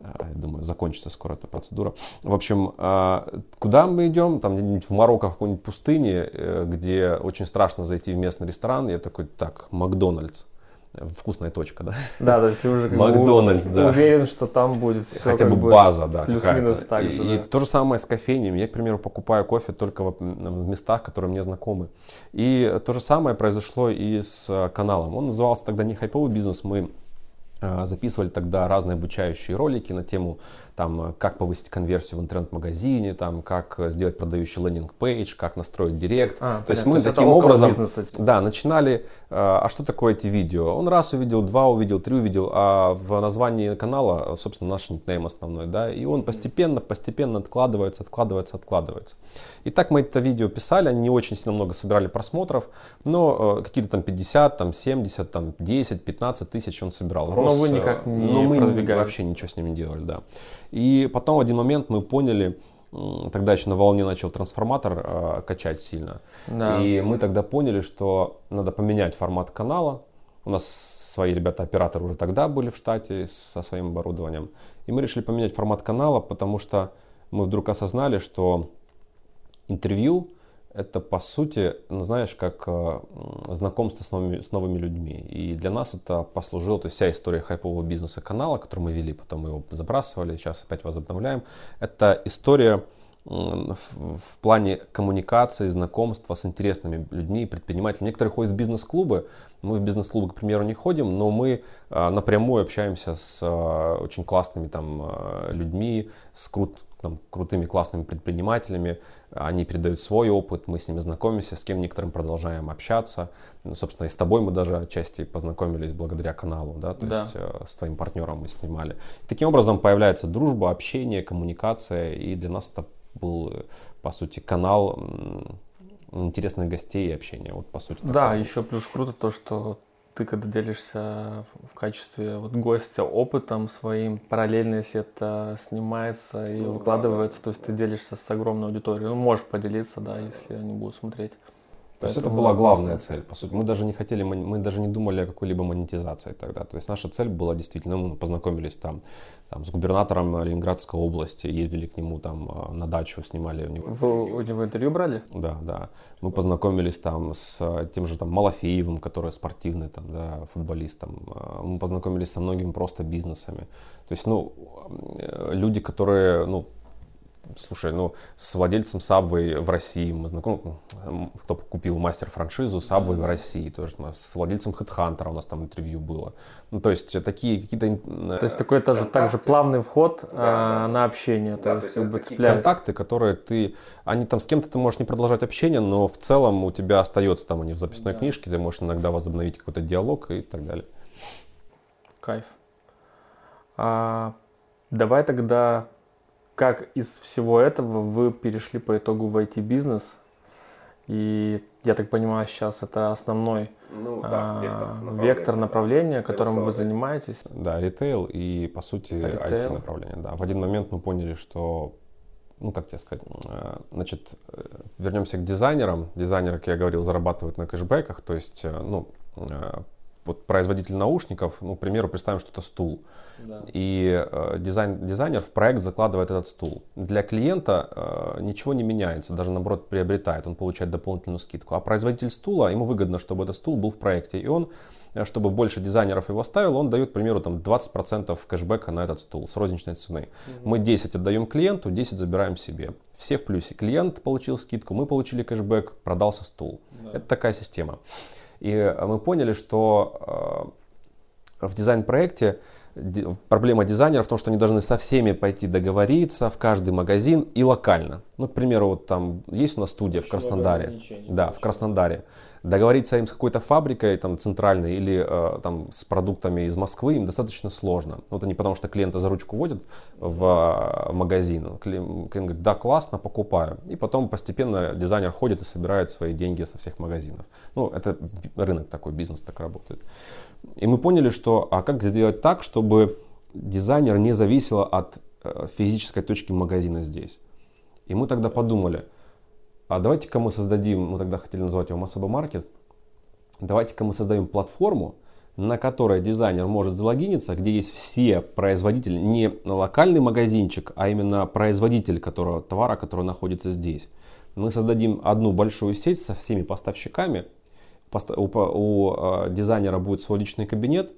S2: э, я думаю, закончится скоро эта процедура. В общем, э, куда мы идем? Там где-нибудь в Марокко, в какой-нибудь пустыне, где очень страшно зайти в местный ресторан. Я такой, так, Макдональдс вкусная точка, да?
S1: Да, то есть ты уже как
S2: Макдональдс, да.
S1: уверен, что там будет все
S2: Хотя бы база, да,
S1: плюс-минус так
S2: и,
S1: же.
S2: И
S1: да.
S2: то же самое с кофейнями. Я, к примеру, покупаю кофе только в, в местах, которые мне знакомы. И то же самое произошло и с каналом. Он назывался тогда не хайповый бизнес, мы записывали тогда разные обучающие ролики на тему там, как повысить конверсию в интернет-магазине, там, как сделать продающий landing page, как настроить директ.
S1: А,
S2: То есть
S1: понятно.
S2: мы
S1: То есть
S2: таким образом
S1: бизнеса.
S2: да, начинали, а что такое эти видео? Он раз увидел, два увидел, три увидел, а в названии канала, собственно, наш никнейм основной, да, и он постепенно, постепенно откладывается, откладывается, откладывается. И так мы это видео писали, они не очень сильно много собирали просмотров, но э, какие-то там 50, там 70, там 10, 15 тысяч он собирал.
S1: Но вы никак не
S2: но мы
S1: продвигали.
S2: вообще ничего с ним не делали, да. И потом в один момент мы поняли, тогда еще на волне начал трансформатор э, качать сильно.
S1: Да.
S2: И мы тогда поняли, что надо поменять формат канала. У нас свои ребята-операторы уже тогда были в штате со своим оборудованием. И мы решили поменять формат канала, потому что мы вдруг осознали, что интервью это по сути, ну, знаешь, как э, знакомство с новыми, с новыми людьми. И для нас это послужило, то есть вся история хайпового бизнеса канала, который мы вели, потом его забрасывали, сейчас опять возобновляем, это история в, в плане коммуникации, знакомства с интересными людьми, предпринимателями. Некоторые ходят в бизнес-клубы, мы в бизнес-клубы, к примеру, не ходим, но мы а, напрямую общаемся с а, очень классными там а, людьми, с крут, там, крутыми классными предпринимателями. Они передают свой опыт, мы с ними знакомимся, с кем некоторым продолжаем общаться. Ну, собственно, и с тобой мы даже отчасти познакомились благодаря каналу, да, то
S1: Да.
S2: есть э, с твоим партнером мы снимали. Таким образом появляется дружба, общение, коммуникация, и для нас это был, по сути, канал интересных гостей и общения. Вот, по сути,
S1: Да,
S2: такое.
S1: еще плюс круто то, что ты когда делишься в качестве вот гостя опытом своим, параллельно, если это снимается и
S2: Ну,
S1: выкладывается, то есть ты делишься с огромной аудиторией. Ну, можешь поделиться, да, если они будут смотреть.
S2: То есть это была главная цель, по сути. Мы даже не хотели, мы даже не думали о какой-либо монетизации тогда. То есть наша цель была действительно, мы познакомились там, там с губернатором Ленинградской области, ездили к нему там а, на дачу, снимали у него.
S1: Вы у него интервью брали?
S2: Да, да. Мы познакомились там с а, тем же там Малафеевым, который спортивный там, да, футболистом. А, Мы познакомились со многими просто бизнесами. То есть, ну, э, люди, которые, ну, Слушай, ну, с владельцем Subway в России мы знакомы, кто купил мастер-франшизу Subway в России, тоже с владельцем Headhunter у нас там интервью было. Ну, то есть, э, такие какие-то... ин-
S1: То есть такой тоже также плавный вход а, на общение, то
S2: Да,
S1: есть
S2: то
S1: как
S2: есть
S1: бы
S2: это такие
S1: цепляет.
S2: контакты, которые ты, они там с кем-то ты можешь не продолжать общение, но в целом у тебя остается там они в записной книжке, ты можешь иногда возобновить какой-то диалог и так далее.
S1: Кайф. А, давай тогда, как из всего этого вы перешли по итогу в IT-бизнес? И я так понимаю, сейчас это основной
S2: Ну
S1: а, вектор направления, которым вы занимаетесь.
S2: Да, ритейл и, по сути. IT-направление. Да. В один момент мы поняли, что, ну, как тебе сказать, э, значит, э, вернемся к дизайнерам. Дизайнеры, как я говорил, зарабатывают на кэшбэках, то есть, э, ну, вот производитель наушников, ну, к примеру, представим, что это стул. И э, дизайн, дизайнер в проект закладывает этот стул. Для клиента э, ничего не меняется, даже наоборот приобретает, он получает дополнительную скидку. А производитель стула, ему выгодно, чтобы этот стул был в проекте. И он, э, чтобы больше дизайнеров его ставил, он дает, к примеру, там 20% кэшбэка на этот стул с розничной цены. Мы 10 отдаем клиенту, 10 забираем себе. Все в плюсе. Клиент получил скидку, мы получили кэшбэк, продался стул. Это такая система. И мы поняли, что э, в дизайн-проекте ди- проблема дизайнера в том, что они должны со всеми пойти договориться в каждый магазин и локально. Ну, к примеру, вот там есть у нас студия в Краснодаре. Да, в Краснодаре. Договориться им с какой-то фабрикой там, центральной или э, там, с продуктами из Москвы им достаточно сложно. Вот они потому что клиента за ручку водят в э, магазин. Клиент, говорит, да, классно, покупаю. И потом постепенно дизайнер ходит и собирает свои деньги со всех магазинов. Ну, это рынок такой, бизнес так работает. И мы поняли, что а как сделать так, чтобы дизайнер не зависел от э, физической точки магазина здесь. И мы тогда подумали – а давайте-ка мы создадим, мы тогда хотели назвать его Масаба Маркет, давайте-ка мы создадим платформу, на которой дизайнер может залогиниться, где есть все производители, не локальный магазинчик, а именно производитель которого, товара, который находится здесь. Мы создадим одну большую сеть со всеми поставщиками. У, у э, дизайнера будет свой личный кабинет,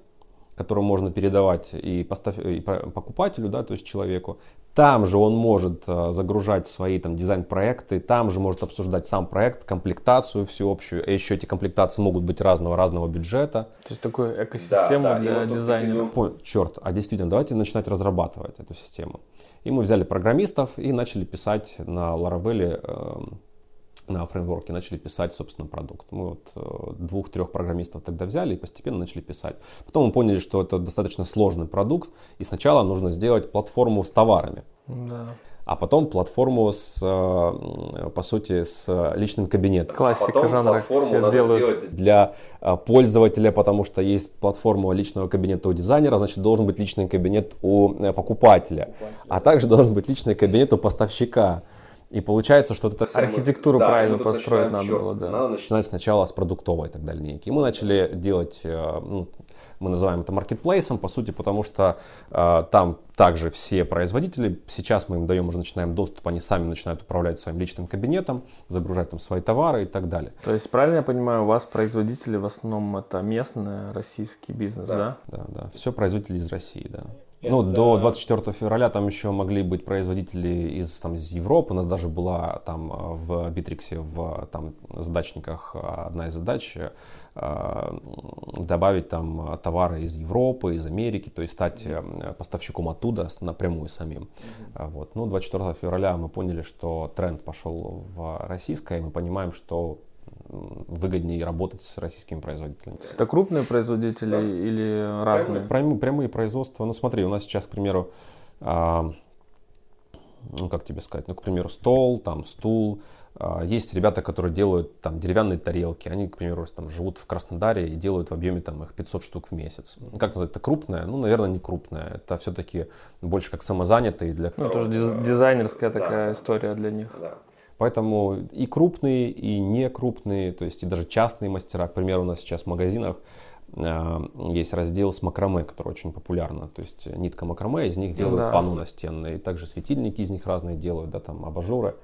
S2: который можно передавать и, постав... и покупателю, да, то есть человеку. Там же он может э, загружать свои там дизайн-проекты, там же может обсуждать сам проект, комплектацию всеобщую. И еще эти комплектации могут быть разного-разного бюджета.
S1: То есть такую экосистему да, для да, дизайнера.
S2: Такие... Черт, а действительно, давайте начинать разрабатывать эту систему. И мы взяли программистов и начали писать на Laravel э, на фреймворке начали писать, собственно, продукт. Мы вот э, двух-трех программистов тогда взяли и постепенно начали писать. Потом мы поняли, что это достаточно сложный продукт, и сначала нужно сделать платформу с товарами.
S1: Да.
S2: А потом платформу с, э, по сути, с личным кабинетом.
S1: Классика
S2: а потом
S1: жанра.
S2: Платформу надо делают. сделать для э, пользователя, потому что есть платформа личного кабинета у дизайнера, значит, должен быть личный кабинет у покупателя. покупателя. А также должен быть личный кабинет у поставщика. И получается, что это...
S1: Архитектуру да, правильно построить надо черт, было, да.
S2: Надо начинать сначала с продуктовой далее линейки. И мы начали делать, э, ну, мы называем это маркетплейсом, по сути, потому что э, там также все производители, сейчас мы им даем, уже начинаем доступ, они сами начинают управлять своим личным кабинетом, загружать там свои товары и так далее.
S1: То есть, правильно я понимаю, у вас производители в основном это местный российский бизнес, да?
S2: Да, да, да. Все производители из России, да. Ну, до 24 февраля там еще могли быть производители из, там, из Европы. У нас даже была там в Битриксе, в там, задачниках одна из задач э, добавить там товары из Европы, из Америки, то есть стать э, поставщиком оттуда напрямую самим. Mm-hmm. Вот. Ну, 24 февраля мы поняли, что тренд пошел в российское, и мы понимаем, что выгоднее работать с российскими производителями.
S1: Это крупные производители да. или разные?
S2: Прямые, прямые производства. Ну смотри, у нас сейчас, к примеру, а, ну как тебе сказать, ну к примеру стол, там стул. А, есть ребята, которые делают там деревянные тарелки. Они, к примеру, там живут в Краснодаре и делают в объеме там их 500 штук в месяц. Как назвать, это крупное? Ну, наверное, не крупное. Это все-таки больше как самозанятые для...
S1: Ну, это уже дизайнерская такая да, история для них. Да.
S2: Поэтому и крупные, и не крупные, то есть и даже частные мастера. К примеру, у нас сейчас в магазинах э, есть раздел с макраме, который очень популярно. То есть нитка макраме, из них делают да. панно настенные. Также светильники из них разные делают, да, там абажуры.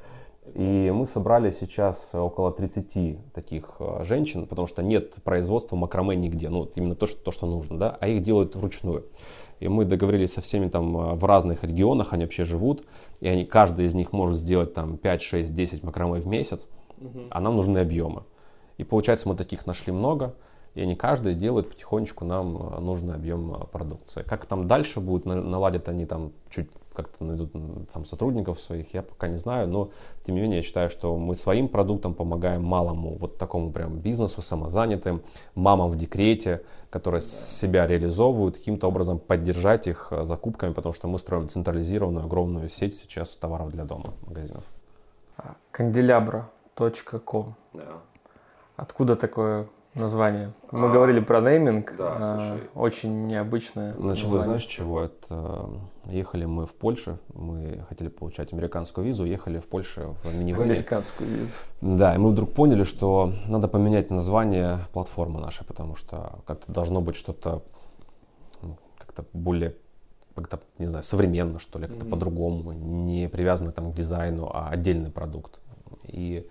S2: И мы собрали сейчас около 30 таких э, женщин, потому что нет производства макраме нигде. Ну, вот именно то, что, то, что нужно, да, а их делают вручную. И мы договорились со всеми там э, в разных регионах, они вообще живут, и они, каждый из них может сделать там 5, 6, 10 макраме в месяц, угу. а нам нужны объемы. И получается, мы таких нашли много, и они каждый делают потихонечку нам э, нужный объем э, продукции. Как там дальше будет, наладят они там чуть как-то найдут там сотрудников своих, я пока не знаю, но тем не менее я считаю, что мы своим продуктом помогаем малому, вот такому прям бизнесу, самозанятым, мамам в декрете, которые себя реализовывают, каким-то образом поддержать их э, закупками, потому что мы строим централизированную огромную сеть сейчас товаров для дома, магазинов.
S1: Канделябра.ком. Да. Откуда такое название. Мы а, говорили про нейминг. Да, а, Очень необычное.
S2: Началось, знаешь, чего? Это ехали мы в Польшу, мы хотели получать американскую визу, ехали в Польшу в минивэне.
S1: Американскую визу.
S2: Да, и мы вдруг поняли, что надо поменять название платформы нашей, потому что как-то должно быть что-то ну, как-то более как-то, не знаю, современно, что ли, как-то mm-hmm. по-другому, не привязано там к дизайну, а отдельный продукт. И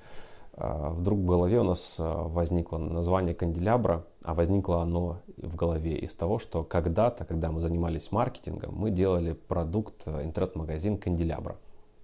S2: вдруг в голове у нас а, возникло название канделябра, а возникло оно в голове из того, что когда-то, когда мы занимались маркетингом, мы делали продукт э, интернет-магазин канделябра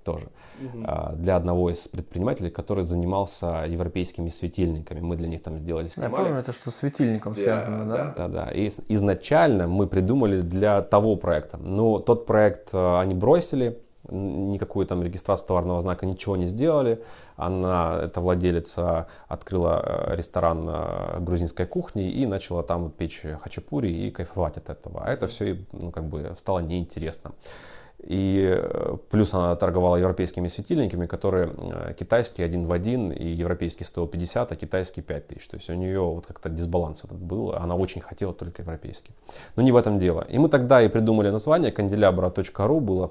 S2: тоже угу. для одного из предпринимателей, который занимался европейскими светильниками. Мы для них там сделали, снимали.
S1: Я помню, это что с светильником да, связано, да?
S2: Да, да, да. И изначально мы придумали для того проекта. Но тот проект э, они бросили, никакую там регистрацию товарного знака, ничего не сделали. Она, эта владелица, открыла э, ресторан э, грузинской кухни и начала там печь хачапури и кайфовать от этого. А это все, ну, как бы, стало неинтересно. И э, плюс она торговала европейскими светильниками, которые китайский один в один, и европейский стоил 50, а китайский 5 тысяч. То есть у нее вот как-то дисбаланс этот был, она очень хотела только европейский. Но не в этом дело. И мы тогда и придумали название, канделябра.ру было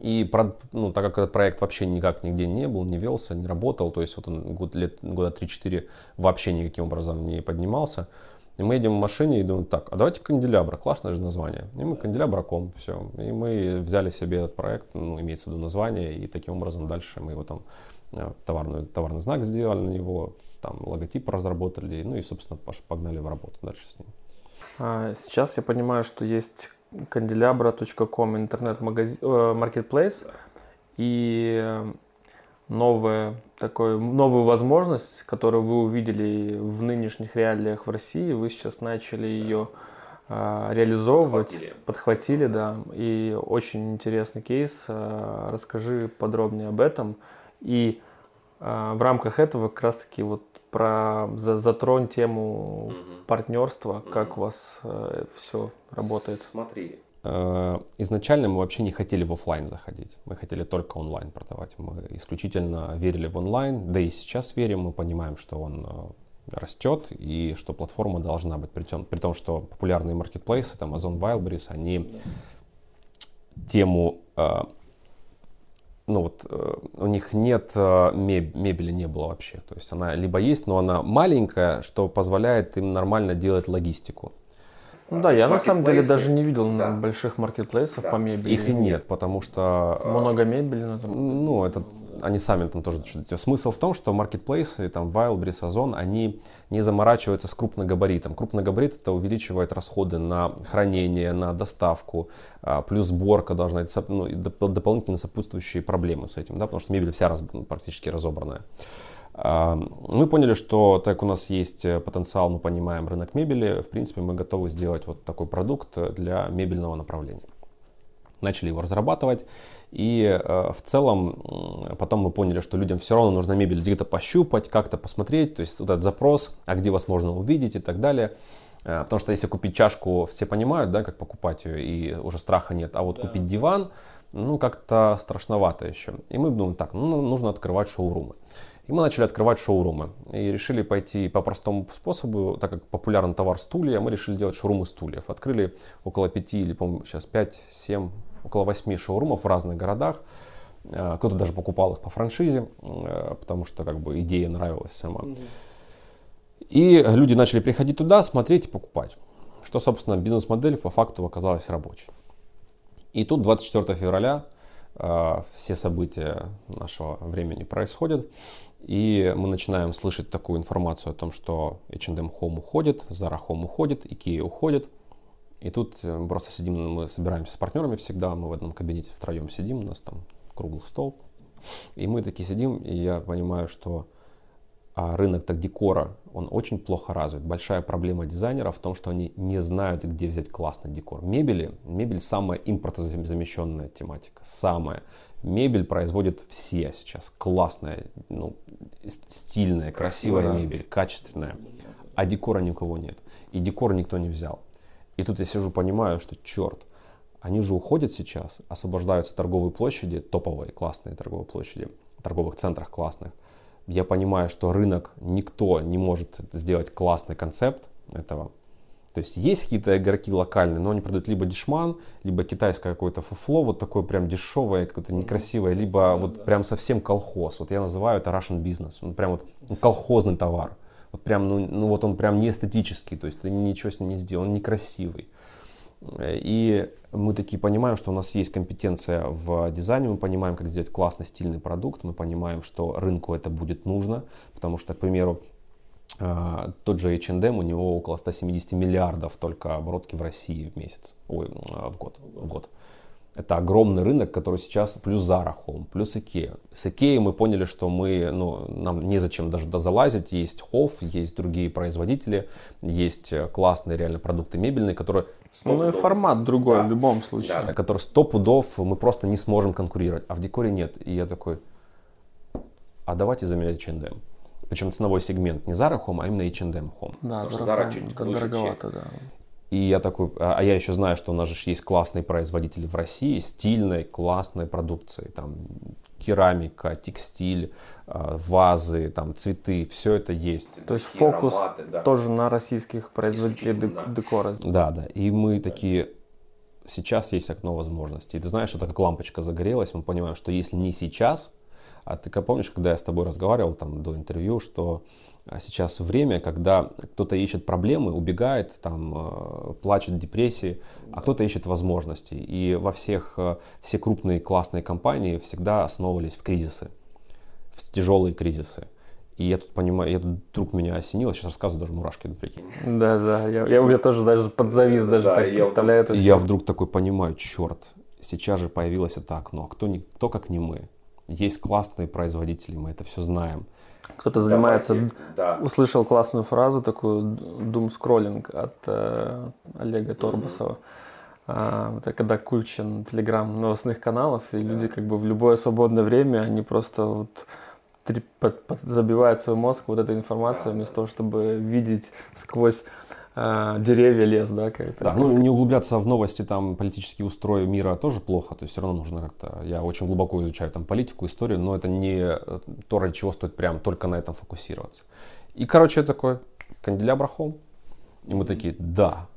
S2: и ну, так как этот проект вообще никак нигде не был, не велся, не работал, то есть вот он год, лет, года 3-4 вообще никаким образом не поднимался, и мы едем в машине и думаем, так, а давайте канделябра, классное же название. И мы канделябраком, все. И мы взяли себе этот проект, ну, имеется в виду название, и таким образом дальше мы его там э, товарный, товарный знак сделали на него, там логотип разработали, ну и, собственно, погнали в работу дальше с ним.
S1: А сейчас я понимаю, что есть candelabra.com интернет-маркетплейс э, и новая, такой, новую возможность, которую вы увидели в нынешних реалиях в России, вы сейчас начали ее э, реализовывать, подхватили. подхватили, да, и очень интересный кейс. Э, расскажи подробнее об этом. И э, в рамках этого как раз-таки вот про затронь тему угу. партнерства, угу. как у вас э, все работает.
S2: Смотри, э, изначально мы вообще не хотели в офлайн заходить, мы хотели только онлайн продавать. Мы исключительно верили в онлайн, да и сейчас верим, мы понимаем, что он э, растет и что платформа должна быть. При том, при том что популярные маркетплейсы, там Amazon Wildberries, они тему э, ну вот э, у них нет э, мебели не было вообще. То есть она либо есть, но она маленькая, что позволяет им нормально делать логистику.
S1: Ну да, я на самом деле даже не видел да. больших маркетплейсов да. по мебели.
S2: Их и нет, потому что...
S1: Э, Много мебели на
S2: этом. Ну, это они сами там тоже Смысл в том, что маркетплейсы, там Wildberries, Озон, они не заморачиваются с крупногабаритом. Крупногабарит это увеличивает расходы на хранение, на доставку, а, плюс сборка должна быть, ну, дополнительно сопутствующие проблемы с этим, да, потому что мебель вся раз, практически разобранная. А, мы поняли, что так как у нас есть потенциал, мы понимаем рынок мебели, в принципе, мы готовы сделать вот такой продукт для мебельного направления. Начали его разрабатывать. И э, в целом потом мы поняли, что людям все равно нужна мебель где-то пощупать, как-то посмотреть, то есть вот этот запрос, а где вас можно увидеть и так далее. Э, потому что если купить чашку, все понимают, да, как покупать ее, и уже страха нет. А вот да. купить диван, ну, как-то страшновато еще. И мы думаем, так, ну, нужно открывать шоурумы. И мы начали открывать шоурумы. И решили пойти по простому способу, так как популярный товар стулья, мы решили делать шоурумы стульев. Открыли около пяти или, по-моему, сейчас 5-7 около 8 шоурумов в разных городах. Э, кто-то даже покупал их по франшизе, э, потому что как бы идея нравилась сама. И люди начали приходить туда, смотреть и покупать. Что, собственно, бизнес-модель по факту оказалась рабочей. И тут 24 февраля э, все события нашего времени происходят. И мы начинаем слышать такую информацию о том, что H&M Home уходит, Zara Home уходит, Ikea уходит. И тут э, просто сидим, мы собираемся с партнерами всегда, мы в одном кабинете втроем сидим, у нас там круглый стол. И мы такие сидим, и я понимаю, что а рынок так декора, он очень плохо развит. Большая проблема дизайнеров в том, что они не знают, где взять классный декор. Мебели, мебель самая импортозамещенная тематика, самая. Мебель производят все сейчас. Классная, ну, стильная, красивая Красиво, мебель, качественная. А декора ни у кого нет. И декор никто не взял. И тут я сижу, понимаю, что черт, они же уходят сейчас, освобождаются торговые площади, топовые, классные торговые площади, в торговых центрах классных. Я понимаю, что рынок, никто не может сделать классный концепт этого. То есть есть какие-то игроки локальные, но они продают либо дешман, либо китайское какое-то фуфло, вот такое прям дешевое, какое-то некрасивое, либо вот прям совсем колхоз. Вот я называю это Russian business. Он прям вот ну, колхозный товар вот прям, ну, ну вот он прям не эстетический, то есть ты ничего с ним не сделал, он некрасивый. И мы такие понимаем, что у нас есть компетенция в дизайне, мы понимаем, как сделать классный стильный продукт, мы понимаем, что рынку это будет нужно, потому что, к примеру, тот же H&M, у него около 170 миллиардов только оборотки в России в месяц, ой, а, в год, в год. Это огромный рынок, который сейчас плюс Zara Home, плюс Ikea. С Ikea мы поняли, что мы, ну, нам незачем даже залазить. Есть Hof, есть другие производители, есть э, классные реально продукты мебельные, которые...
S1: Ну и формат другой да. в любом случае.
S2: Да, который сто пудов мы просто не сможем конкурировать. А в декоре нет. И я такой, а давайте заменять H&M. Причем ценовой сегмент не Zara Home, а именно H&M Home.
S1: Да, Zara, Zara чуть дороговато, да.
S2: И я такой, а, а я еще знаю, что у нас же есть классные производители в России, стильной, классной продукции. Там керамика, текстиль, а, вазы, там цветы, все это есть.
S1: То есть фокус ароматы, да. тоже на российских производителей дек- декора.
S2: Да, да. И мы такие, сейчас есть окно возможностей. Ты знаешь, это как лампочка загорелась, мы понимаем, что если не сейчас, а ты как помнишь, когда я с тобой разговаривал там до интервью, что а, сейчас время, когда кто-то ищет проблемы, убегает, там, э, плачет депрессии, а кто-то ищет возможности. И во всех, э, все крупные классные компании всегда основывались в кризисы, в тяжелые кризисы. И я тут понимаю, я тут вдруг меня осенило, сейчас рассказываю, даже мурашки идут, прикинь.
S1: Да, да, я, я, я тоже даже подзавис, даже да, так представляю это.
S2: Я вдруг такой понимаю, черт, сейчас же появилось это окно, а кто, не, кто как не мы? Есть классные производители, мы это все знаем.
S1: Кто-то занимается, Давайте, да. услышал классную фразу такую, doom scrolling от э, Олега Торбасова. Mm-hmm. А, это когда куча телеграм новостных каналов, и yeah. люди как бы в любое свободное время, они просто вот под, под, забивают свой мозг вот этой информацией, yeah. вместо того, чтобы видеть сквозь э, деревья, лес, да, как-то.
S2: Да, ну не углубляться в новости, там, политические устрои мира тоже плохо, то есть все равно нужно как-то, я очень глубоко изучаю там политику, историю, но это не э, то, ради чего стоит прям только на этом фокусироваться. И, короче, я такой, канделябра хом, и мы такие, да,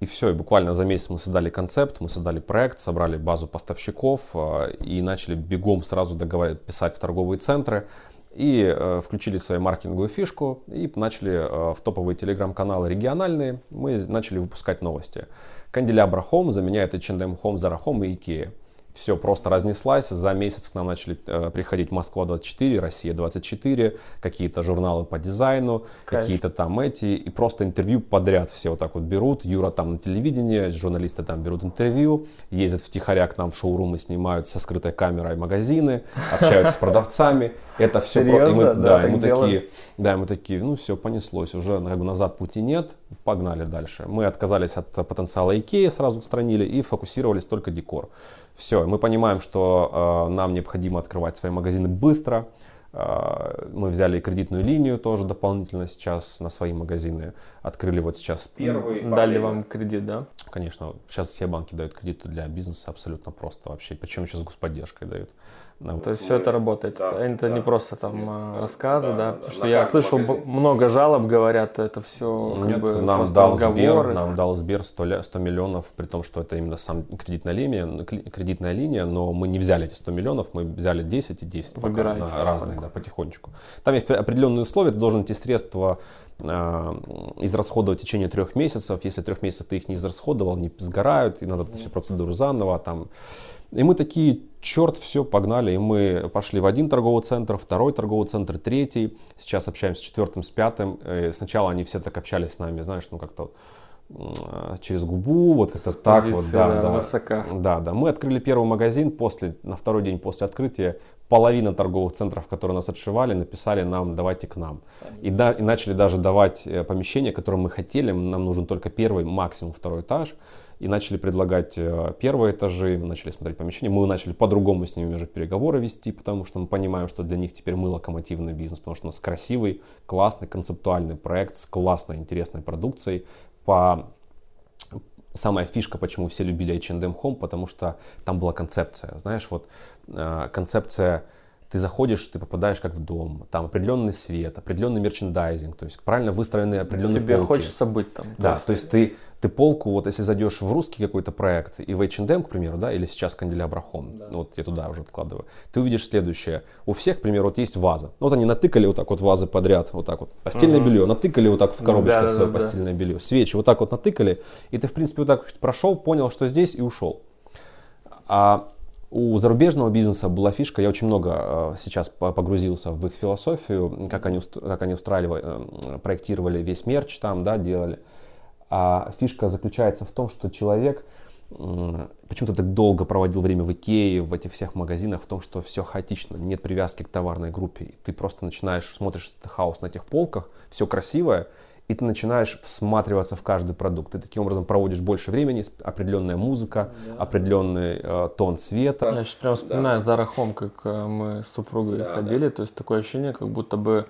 S2: и все, и буквально за месяц мы создали концепт, мы создали проект, собрали базу поставщиков э, и начали бегом сразу договаривать, писать в торговые центры и э, включили свою маркетинговую фишку и начали э, в топовые телеграм-каналы региональные, мы начали выпускать новости. Канделябра Home заменяет H&M Home, Zara Home и Ikea все просто разнеслась. За месяц к нам начали э, приходить Москва-24, Россия-24, какие-то журналы по дизайну, какие-то там эти. И просто интервью подряд все вот так вот берут. Юра там на телевидении, журналисты там берут интервью, ездят втихаря к нам в шоурумы, снимают со скрытой камерой магазины, общаются с продавцами. Это все
S1: Серьезно? И мы,
S2: да, да, и мы такие, да, мы такие, ну все, понеслось, уже как бы назад пути нет, погнали дальше. Мы отказались от потенциала Икеи, сразу отстранили и фокусировались только декор. Все, мы понимаем, что э, нам необходимо открывать свои магазины быстро. Э, мы взяли кредитную линию тоже дополнительно сейчас на свои магазины. Открыли вот сейчас
S1: первый. Дали вам кредит, да?
S2: Конечно. Сейчас все банки дают кредиты для бизнеса абсолютно просто вообще. Причем еще с господдержкой дают.
S1: Ну, То есть все это работает. Да, это да. не просто там Нет, а, рассказы, да, да потому что я слышал магазин. много жалоб, говорят, это все
S2: Нет, бы, нам дал Сбер, нам дал Сбер 100, 100 миллионов, при том, что это именно сам кредитная линия, кредитная линия, но мы не взяли эти 100 миллионов, мы взяли 10 и 10
S1: Выбираете
S2: пока, на разные, да, потихонечку. Там есть определенные условия, ты должен эти средства э, израсходовать в течение трех месяцев. Если трех месяцев ты их не израсходовал, они сгорают, и надо всю процедуру заново, там и мы такие, черт, все, погнали. И мы пошли в один торговый центр, второй торговый центр, третий. Сейчас общаемся с четвертым, с пятым. И сначала они все так общались с нами, знаешь, ну как-то через губу, вот как-то так вот, да, да,
S1: высока.
S2: да, да. Мы открыли первый магазин после, на второй день после открытия, половина торговых центров, которые нас отшивали, написали нам, давайте к нам. И, да, и начали даже давать э, помещения, которые мы хотели, нам нужен только первый, максимум второй этаж и начали предлагать э, первые этажи, мы начали смотреть помещения, мы начали по-другому с ними уже переговоры вести, потому что мы понимаем, что для них теперь мы локомотивный бизнес, потому что у нас красивый, классный, концептуальный проект с классной, интересной продукцией. По самая фишка, почему все любили H&M Home, потому что там была концепция, знаешь, вот э, концепция ты заходишь, ты попадаешь как в дом, там определенный свет, определенный мерчендайзинг, то есть правильно выстроенные определенные
S1: Тебе
S2: полки.
S1: хочется быть там.
S2: Да, то есть, то есть ты, ты полку, вот если зайдешь в русский какой-то проект, и в H&M, к примеру, да, или сейчас Канделябра Home, да. вот я туда уже откладываю, ты увидишь следующее. У всех, к примеру, вот есть ваза. Вот они натыкали вот так вот вазы подряд, вот так вот. Постельное угу. белье, натыкали вот так в коробочках да, свое да, постельное да. белье. Свечи вот так вот натыкали, и ты, в принципе, вот так прошел, понял, что здесь, и ушел. А у зарубежного бизнеса была фишка, я очень много э, сейчас погрузился в их философию, как они, как они устраивали, э, проектировали весь мерч там, да, делали. А фишка заключается в том, что человек почему-то так долго проводил время в Икее, в этих всех магазинах, в том, что все хаотично, нет привязки к товарной группе. Ты просто начинаешь, смотришь хаос на этих полках, все красивое, и ты начинаешь всматриваться в каждый продукт. Ты таким образом проводишь больше времени, определенная музыка, да. определенный э, тон света.
S1: Я сейчас прям вспоминаю да. Зара Хом, как э, мы с супругой да, ходили, да. то есть такое ощущение, как будто бы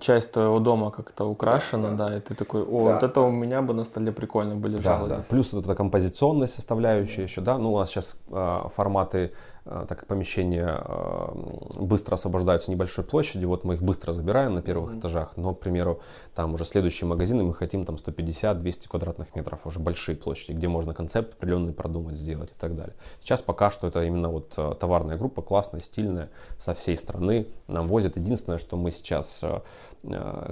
S1: часть твоего дома как-то украшена, да, да и ты такой, о, да, вот это да. у меня бы на столе прикольно бы лежало.
S2: Да, да. Плюс вот эта композиционная составляющая да. еще, да, ну у нас сейчас э, форматы так как помещения э, быстро освобождаются небольшой площади, вот мы их быстро забираем на первых mm-hmm. этажах, но, к примеру, там уже следующие магазины мы хотим там 150-200 квадратных метров, уже большие площади, где можно концепт определенный продумать, сделать и так далее. Сейчас пока что это именно вот э, товарная группа, классная, стильная, со всей страны нам возят. Единственное, что мы сейчас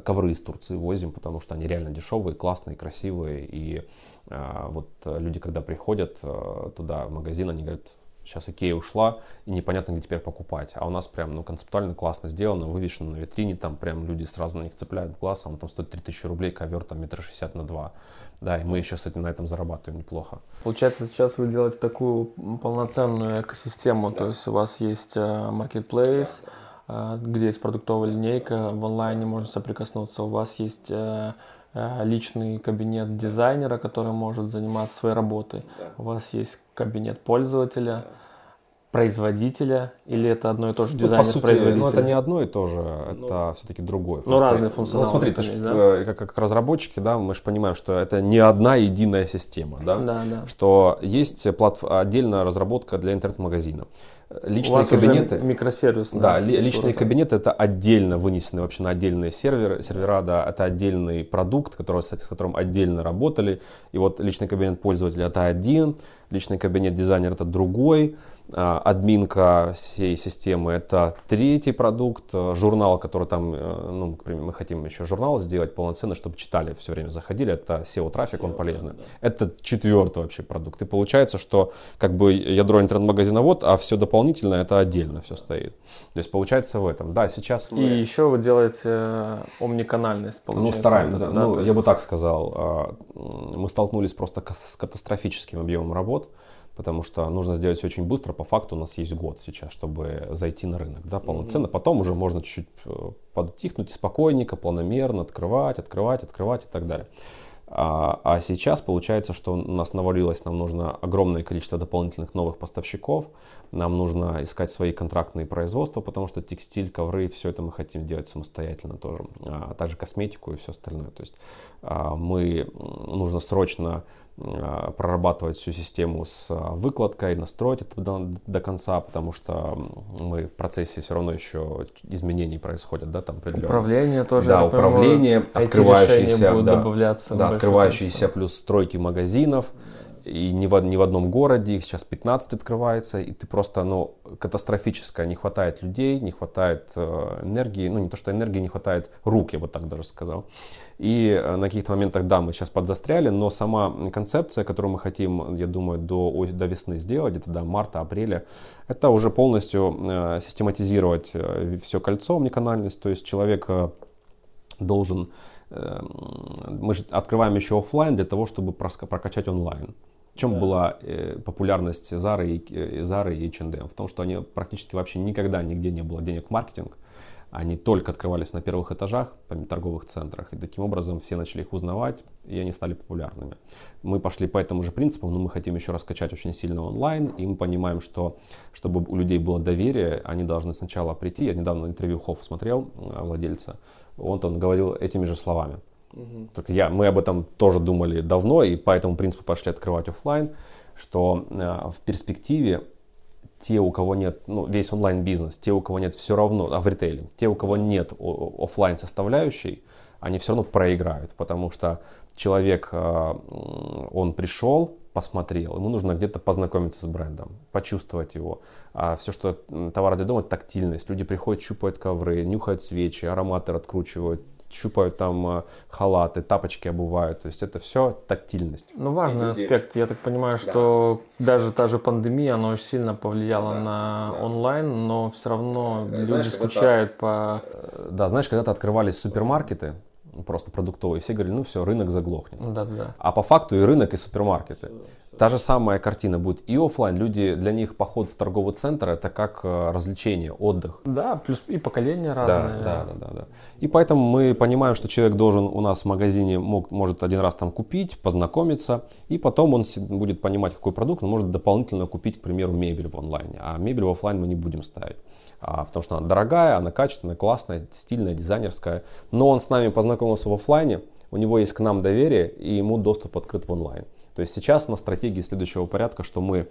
S2: ковры из Турции возим, потому что они реально дешевые, классные, красивые, и вот люди, когда приходят туда в магазин, они говорят, Сейчас Икея ушла, и непонятно, где теперь покупать. А у нас прям, ну, концептуально классно сделано, вывешено на витрине, там прям люди сразу на них цепляют глаз, а он там стоит 3000 рублей, ковер там метр шестьдесят на два. Да, и мы еще с этим на этом зарабатываем неплохо.
S1: Получается, сейчас вы делаете такую полноценную экосистему, да. то есть у вас есть marketplace, да, да. где есть продуктовая линейка, в онлайне можно соприкоснуться, у вас есть э, э, личный кабинет дизайнера, который может заниматься своей работой. Да. У вас есть кабинет пользователя. Да производителя или это одно и то же дизайнер
S2: ну, по сути, ну, это не одно и то же, это ну, все-таки другое.
S1: Ну, разные функционалы.
S2: Ну, смотри, ты ж, да? Э, как, как разработчики, да, мы же понимаем, что это не одна единая система, да,
S1: да, да.
S2: что есть платф... отдельная разработка для интернет-магазина. Личные
S1: У вас
S2: кабинеты.
S1: Микросервис.
S2: Да, личные кабинеты это отдельно вынесены вообще на отдельные серверы, сервера, да, это отдельный продукт, который, с которым отдельно работали. И вот личный кабинет пользователя это один, личный кабинет дизайнера это другой. А, админка всей системы это третий продукт, э, журнал, который там, э, ну, например, мы хотим еще журнал сделать полноценный, чтобы читали, все время заходили, это SEO-трафик, SEO, он полезный. Да, да. Это четвертый вообще продукт. И получается, что как бы ядро интернет-магазина вот, а все дополнительное это отдельно все стоит. То есть получается в этом. Да, сейчас...
S1: И еще вы делаете э, омниканальность, получается.
S2: Ну, стараемся, вот да. ну, есть... я бы так сказал. А, мы столкнулись просто с катастрофическим объемом работ потому что нужно сделать все очень быстро. По факту у нас есть год сейчас, чтобы зайти на рынок, да, полноценно. Потом уже можно чуть-чуть э, подтихнуть спокойненько, планомерно открывать, открывать, открывать и так далее. А, а сейчас получается, что у нас навалилось, нам нужно огромное количество дополнительных новых поставщиков, нам нужно искать свои контрактные производства, потому что текстиль, ковры, все это мы хотим делать самостоятельно тоже, а также косметику и все остальное. То есть а, мы, нужно срочно прорабатывать всю систему с а, выкладкой, настроить это до, до конца, потому что мы в процессе все равно еще изменений происходят, да, там
S1: определенно. Управление тоже.
S2: Да, управление,
S1: понимаю,
S2: открывающиеся,
S1: да,
S2: да, открывающиеся плюс стройки магазинов, и ни в, ни в одном городе, их сейчас 15 открывается, и ты просто, ну, катастрофическое, не хватает людей, не хватает э, энергии, ну, не то, что энергии, не хватает рук, я бы так даже сказал. И э, на каких-то моментах, да, мы сейчас подзастряли, но сама концепция, которую мы хотим, я думаю, до, до весны сделать, это до марта, апреля, это уже полностью э, систематизировать все кольцо, омниканальность, то есть человек должен мы же открываем еще офлайн для того, чтобы прокачать онлайн. В чем да. была э, популярность Zara и, э, Zara и H&M? В том, что они практически вообще никогда нигде не было денег в маркетинг. Они только открывались на первых этажах, по торговых центрах, и таким образом все начали их узнавать, и они стали популярными. Мы пошли по этому же принципу, но мы хотим еще раскачать очень сильно онлайн, и мы понимаем, что чтобы у людей было доверие, они должны сначала прийти. Я недавно интервью Хофф смотрел, э, владельца, он там говорил этими же словами. Угу. Только я, мы об этом тоже думали давно, и по этому принципу пошли открывать офлайн, что э, в перспективе те, у кого нет, ну, весь онлайн-бизнес, те, у кого нет все равно, а в ритейле, те, у кого нет офлайн составляющей, они все равно проиграют, потому что человек, э, он пришел, посмотрел, ему нужно где-то познакомиться с брендом, почувствовать его. А все, что товар для дома, это тактильность. Люди приходят, щупают ковры, нюхают свечи, ароматы откручивают, щупают там э, халаты, тапочки обувают. То есть это все тактильность.
S1: Ну, важный люди... аспект. Я так понимаю, что да. даже та же пандемия, она очень сильно повлияла да, на да. онлайн, но все равно да, люди знаешь, скучают по...
S2: Э, да, знаешь, когда-то открывались супермаркеты, просто продуктовые, все говорили, ну все, рынок заглохнет.
S1: Да, да.
S2: А по факту и рынок, и супермаркеты. Все, все. Та же самая картина будет и офлайн. Люди, для них поход в торговый центр это как э, развлечение, отдых.
S1: Да, плюс и поколения разные.
S2: Да, да, да, да, да. И поэтому мы понимаем, что человек должен у нас в магазине мог, может один раз там купить, познакомиться, и потом он будет понимать, какой продукт, он может дополнительно купить, к примеру, мебель в онлайне. А мебель в офлайн мы не будем ставить. А, потому что она дорогая, она качественная, классная, стильная, дизайнерская. Но он с нами познакомился в офлайне, у него есть к нам доверие, и ему доступ открыт в онлайн. То есть сейчас у нас стратегия следующего порядка, что мы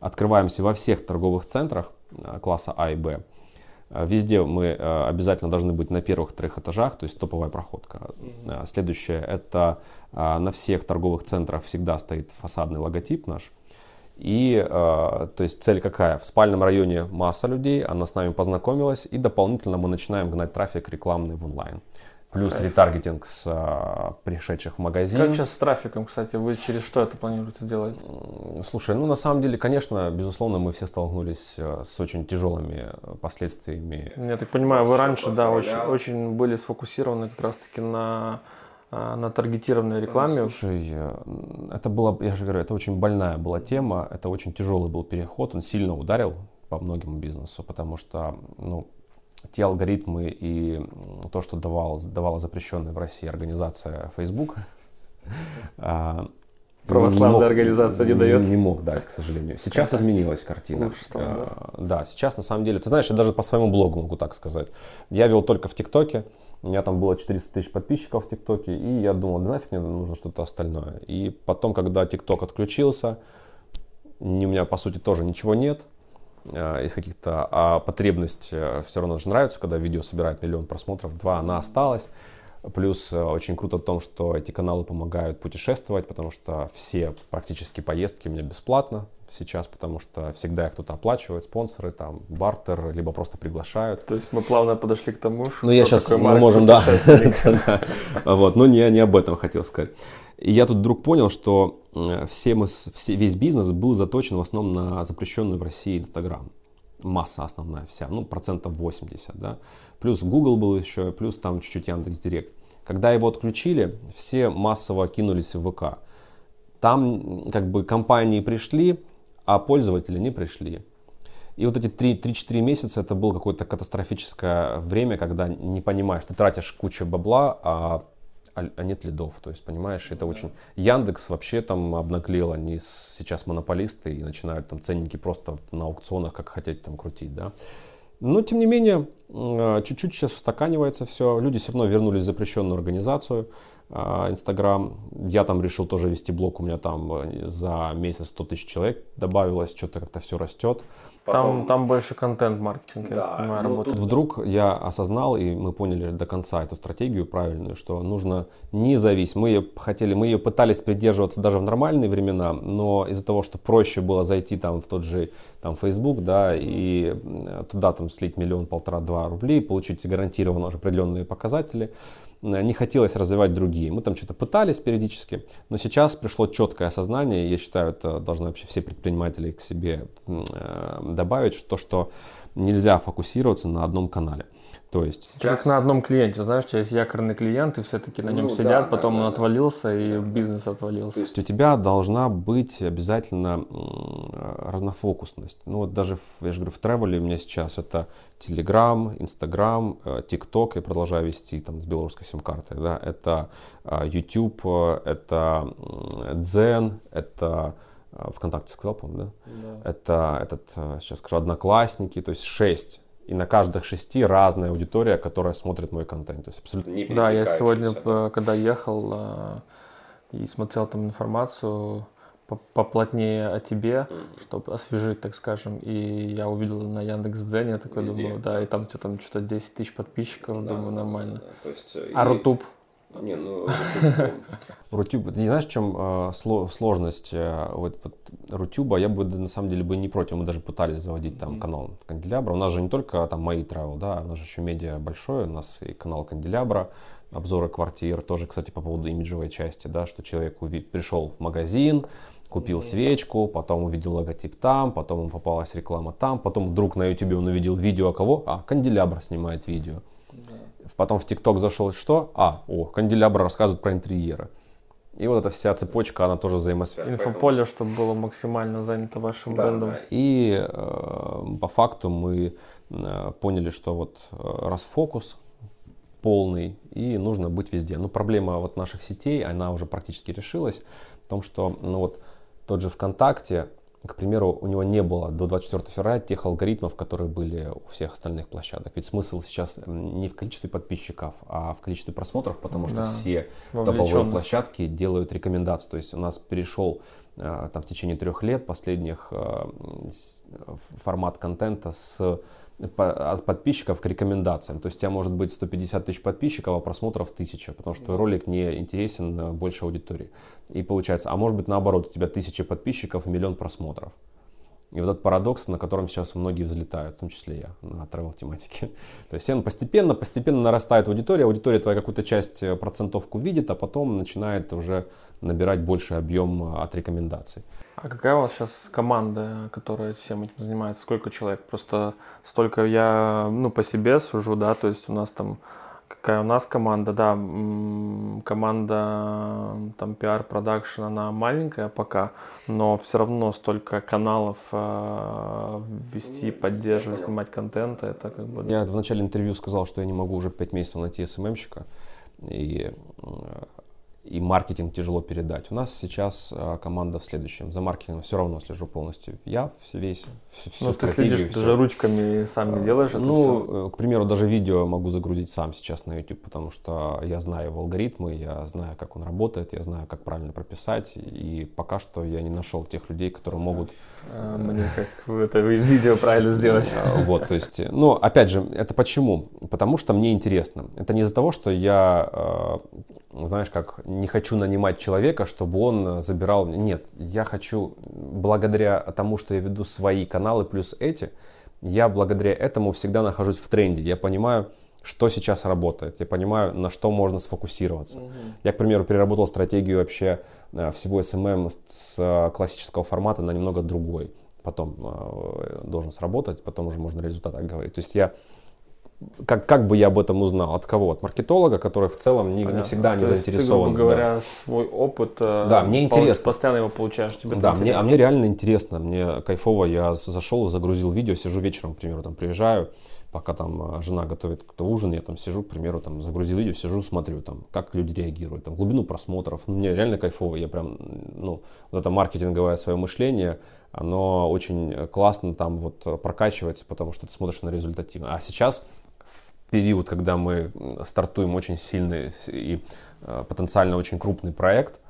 S2: открываемся во всех торговых центрах а, класса А и Б. А, везде мы обязательно должны быть на первых-трех этажах, то есть топовая проходка. Следующее, это на всех торговых центрах всегда стоит фасадный логотип наш. И, то есть цель какая? В спальном районе масса людей, она с нами познакомилась, и дополнительно мы начинаем гнать трафик рекламный в онлайн плюс Кайф. ретаргетинг с а, пришедших в магазин.
S1: Как сейчас с трафиком, кстати, вы через что это планируете делать?
S2: Слушай, ну на самом деле, конечно, безусловно, мы все столкнулись а, с очень тяжелыми последствиями.
S1: Я так понимаю, вы раньше, да, очень, очень были сфокусированы как раз-таки на а, на таргетированной рекламе.
S2: Слушай, это было, я же говорю, это очень больная была тема, это очень тяжелый был переход, он сильно ударил по многим бизнесу, потому что, ну, те алгоритмы и то, что давал, давала запрещенная в России организация Facebook,
S1: а, Православная не мог, организация не дает?
S2: Не, не мог дать, к сожалению. Сейчас Контакт. изменилась картина. Лучше стало, да. да, сейчас на самом деле, ты знаешь, я даже по своему блогу могу так сказать. Я вел только в ТикТоке, у меня там было 400 тысяч подписчиков в ТикТоке, и я думал, да нафиг мне нужно что-то остальное. И потом, когда ТикТок отключился, у меня, по сути, тоже ничего нет, Э, из каких-то, а потребность э, все равно же нравится, когда видео собирает миллион просмотров, два, она осталась. Плюс э, очень круто в том, что эти каналы помогают путешествовать, потому что все практически поездки у меня бесплатно сейчас, потому что всегда их кто-то оплачивает, спонсоры, там, бартер, либо просто приглашают.
S1: То есть мы плавно подошли к тому, что...
S2: Ну, я сейчас, мы можем, да. Вот, но не, не об этом хотел сказать. И я тут вдруг понял, что все мы, все, весь бизнес был заточен в основном на запрещенную в России Инстаграм. Масса основная вся, ну, процентов 80, да. Плюс Google был еще, плюс там чуть-чуть Яндекс Директ. Когда его отключили, все массово кинулись в ВК. Там как бы компании пришли, а пользователи не пришли. И вот эти 3-4 месяца это было какое-то катастрофическое время, когда не понимаешь, ты тратишь кучу бабла, а а, а нет лидов. То есть, понимаешь, это очень... Яндекс вообще там обнаглел, они сейчас монополисты и начинают там ценники просто на аукционах как хотеть там крутить, да. Но, тем не менее, а, чуть-чуть сейчас устаканивается все. Люди все равно вернулись в запрещенную организацию. А, Инстаграм. Я там решил тоже вести блог. У меня там э, за месяц 100 тысяч человек добавилось. Что-то как-то все растет.
S1: Потом... Там, там больше контент-маркетинг, да, я понимаю,
S2: ну,
S1: работает.
S2: Тут вдруг я осознал, и мы поняли до конца эту стратегию правильную, что нужно не зависеть. Мы ее хотели, мы ее пытались придерживаться даже в нормальные времена, но из-за того, что проще было зайти там в тот же там, Facebook, да, и туда там слить миллион, полтора, два рублей, получить гарантированно уже определенные показатели, не хотелось развивать другие. Мы там что-то пытались периодически, но сейчас пришло четкое осознание, я считаю, это должны вообще все предприниматели к себе э, добавить, то, что нельзя фокусироваться на одном канале. То есть
S1: сейчас... Как на одном клиенте, знаешь, у тебя есть якорный клиент, и все-таки на нем ну, сидят, да, потом да, он да, отвалился, да. и бизнес отвалился. То
S2: есть у тебя должна быть обязательно разнофокусность. Ну вот даже, в, я же говорю, в тревеле у меня сейчас это Telegram, Instagram, TikTok, я продолжаю вести там с белорусской сим-картой, да, это э, YouTube, это Zen, это ВКонтакте сказал, по-моему, да? да? Это этот, э, сейчас скажу, Одноклассники, то есть шесть и на каждых шести разная аудитория, которая смотрит мой контент. То есть абсолютно не
S1: Да, я сегодня, когда ехал э, и смотрел там информацию поплотнее о тебе, mm-hmm. чтобы освежить, так скажем, и я увидел на Яндекс.Дзене, такой Везде, думаю, да, и там что-то там что-то 10 тысяч подписчиков, да, думаю, нормально. Да, да. То есть, э, а и... Рутуб? Не, ну,
S2: Рутюб, ты знаешь, в чем э, сложность э, вот, вот Рутюба? Я бы на самом деле бы не против, мы даже пытались заводить там канал Канделябра. У нас же не только там мои travel, да, у нас же еще медиа большой, у нас и канал Канделябра, обзоры квартир, тоже, кстати, по поводу имиджевой части, да, что человек увид... пришел в магазин, купил свечку, потом увидел логотип там, потом ему попалась реклама там, потом вдруг на YouTube он увидел видео кого? А, Канделябр снимает видео. Потом в ТикТок зашел, что? А, о, канделябра рассказывает про интерьеры. И вот эта вся цепочка, она тоже взаимосвязана.
S1: Инфополе, чтобы было максимально занято вашим да, брендом. Да.
S2: И э, по факту мы э, поняли, что вот э, расфокус полный, и нужно быть везде. Но проблема вот наших сетей, она уже практически решилась в том, что ну вот тот же ВКонтакте, к примеру, у него не было до 24 февраля тех алгоритмов, которые были у всех остальных площадок. Ведь смысл сейчас не в количестве подписчиков, а в количестве просмотров, потому что да, все топовые площадки делают рекомендации. То есть у нас перешел э, там в течение трех лет последних э, формат контента с от подписчиков к рекомендациям. То есть у тебя может быть 150 тысяч подписчиков, а просмотров 1000, потому что твой ролик не интересен э, большей аудитории. И получается, а может быть наоборот, у тебя тысяча подписчиков и миллион просмотров. И вот этот парадокс, на котором сейчас многие взлетают, в том числе я, на travel тематике. То есть всем постепенно, постепенно нарастает аудитория, аудитория твоя какую-то часть э, процентовку видит, а потом начинает уже набирать больший объем э, от рекомендаций.
S1: А какая у вас сейчас команда, которая всем этим занимается? Сколько человек? Просто столько я, ну, по себе сужу, да, то есть у нас там какая у нас команда, да, команда там PR продакшн, она маленькая пока, но все равно столько каналов э, вести, поддерживать, снимать контент, это как бы...
S2: Я в начале интервью сказал, что я не могу уже 5 месяцев найти СММщика, и и маркетинг тяжело передать. У нас сейчас а, команда в следующем. За маркетингом все равно слежу полностью. Я весь, всю
S1: Ну, ты следишь, все. ты же ручками сам не делаешь это
S2: Ну, все? Э, к примеру, даже видео могу загрузить сам сейчас на YouTube, потому что я знаю его алгоритмы, я знаю, как он работает, я знаю, как правильно прописать, и пока что я не нашел тех людей, которые могут...
S1: А, мне как это видео правильно сделать.
S2: А, вот, то есть, ну, опять же, это почему? Потому что мне интересно. Это не из-за того, что я а, знаешь, как не хочу нанимать человека, чтобы он забирал. Нет, я хочу, благодаря тому, что я веду свои каналы плюс эти, я благодаря этому всегда нахожусь в тренде. Я понимаю, что сейчас работает, я понимаю, на что можно сфокусироваться. Угу. Я, к примеру, переработал стратегию вообще э, всего SMM с классического формата на немного другой. Потом э, должен сработать, потом уже можно результат говорить. То есть я как, как бы я об этом узнал? От кого? От маркетолога, который в целом не, не всегда не заинтересован.
S1: Ты, грубо говоря, да. свой опыт
S2: э, да, мне интересно.
S1: постоянно его получаешь. Тебе
S2: да, мне, а мне реально интересно. Мне кайфово. Я зашел, загрузил видео, сижу вечером, к примеру, там приезжаю, пока там э, жена готовит кто ужин, я там сижу, к примеру, там загрузил видео, сижу, смотрю, там, как люди реагируют, там, глубину просмотров. Ну, мне реально кайфово. Я прям, ну, вот это маркетинговое свое мышление, оно очень классно там вот прокачивается, потому что ты смотришь на результативно. А сейчас период, когда мы стартуем очень сильный и э, потенциально очень крупный проект,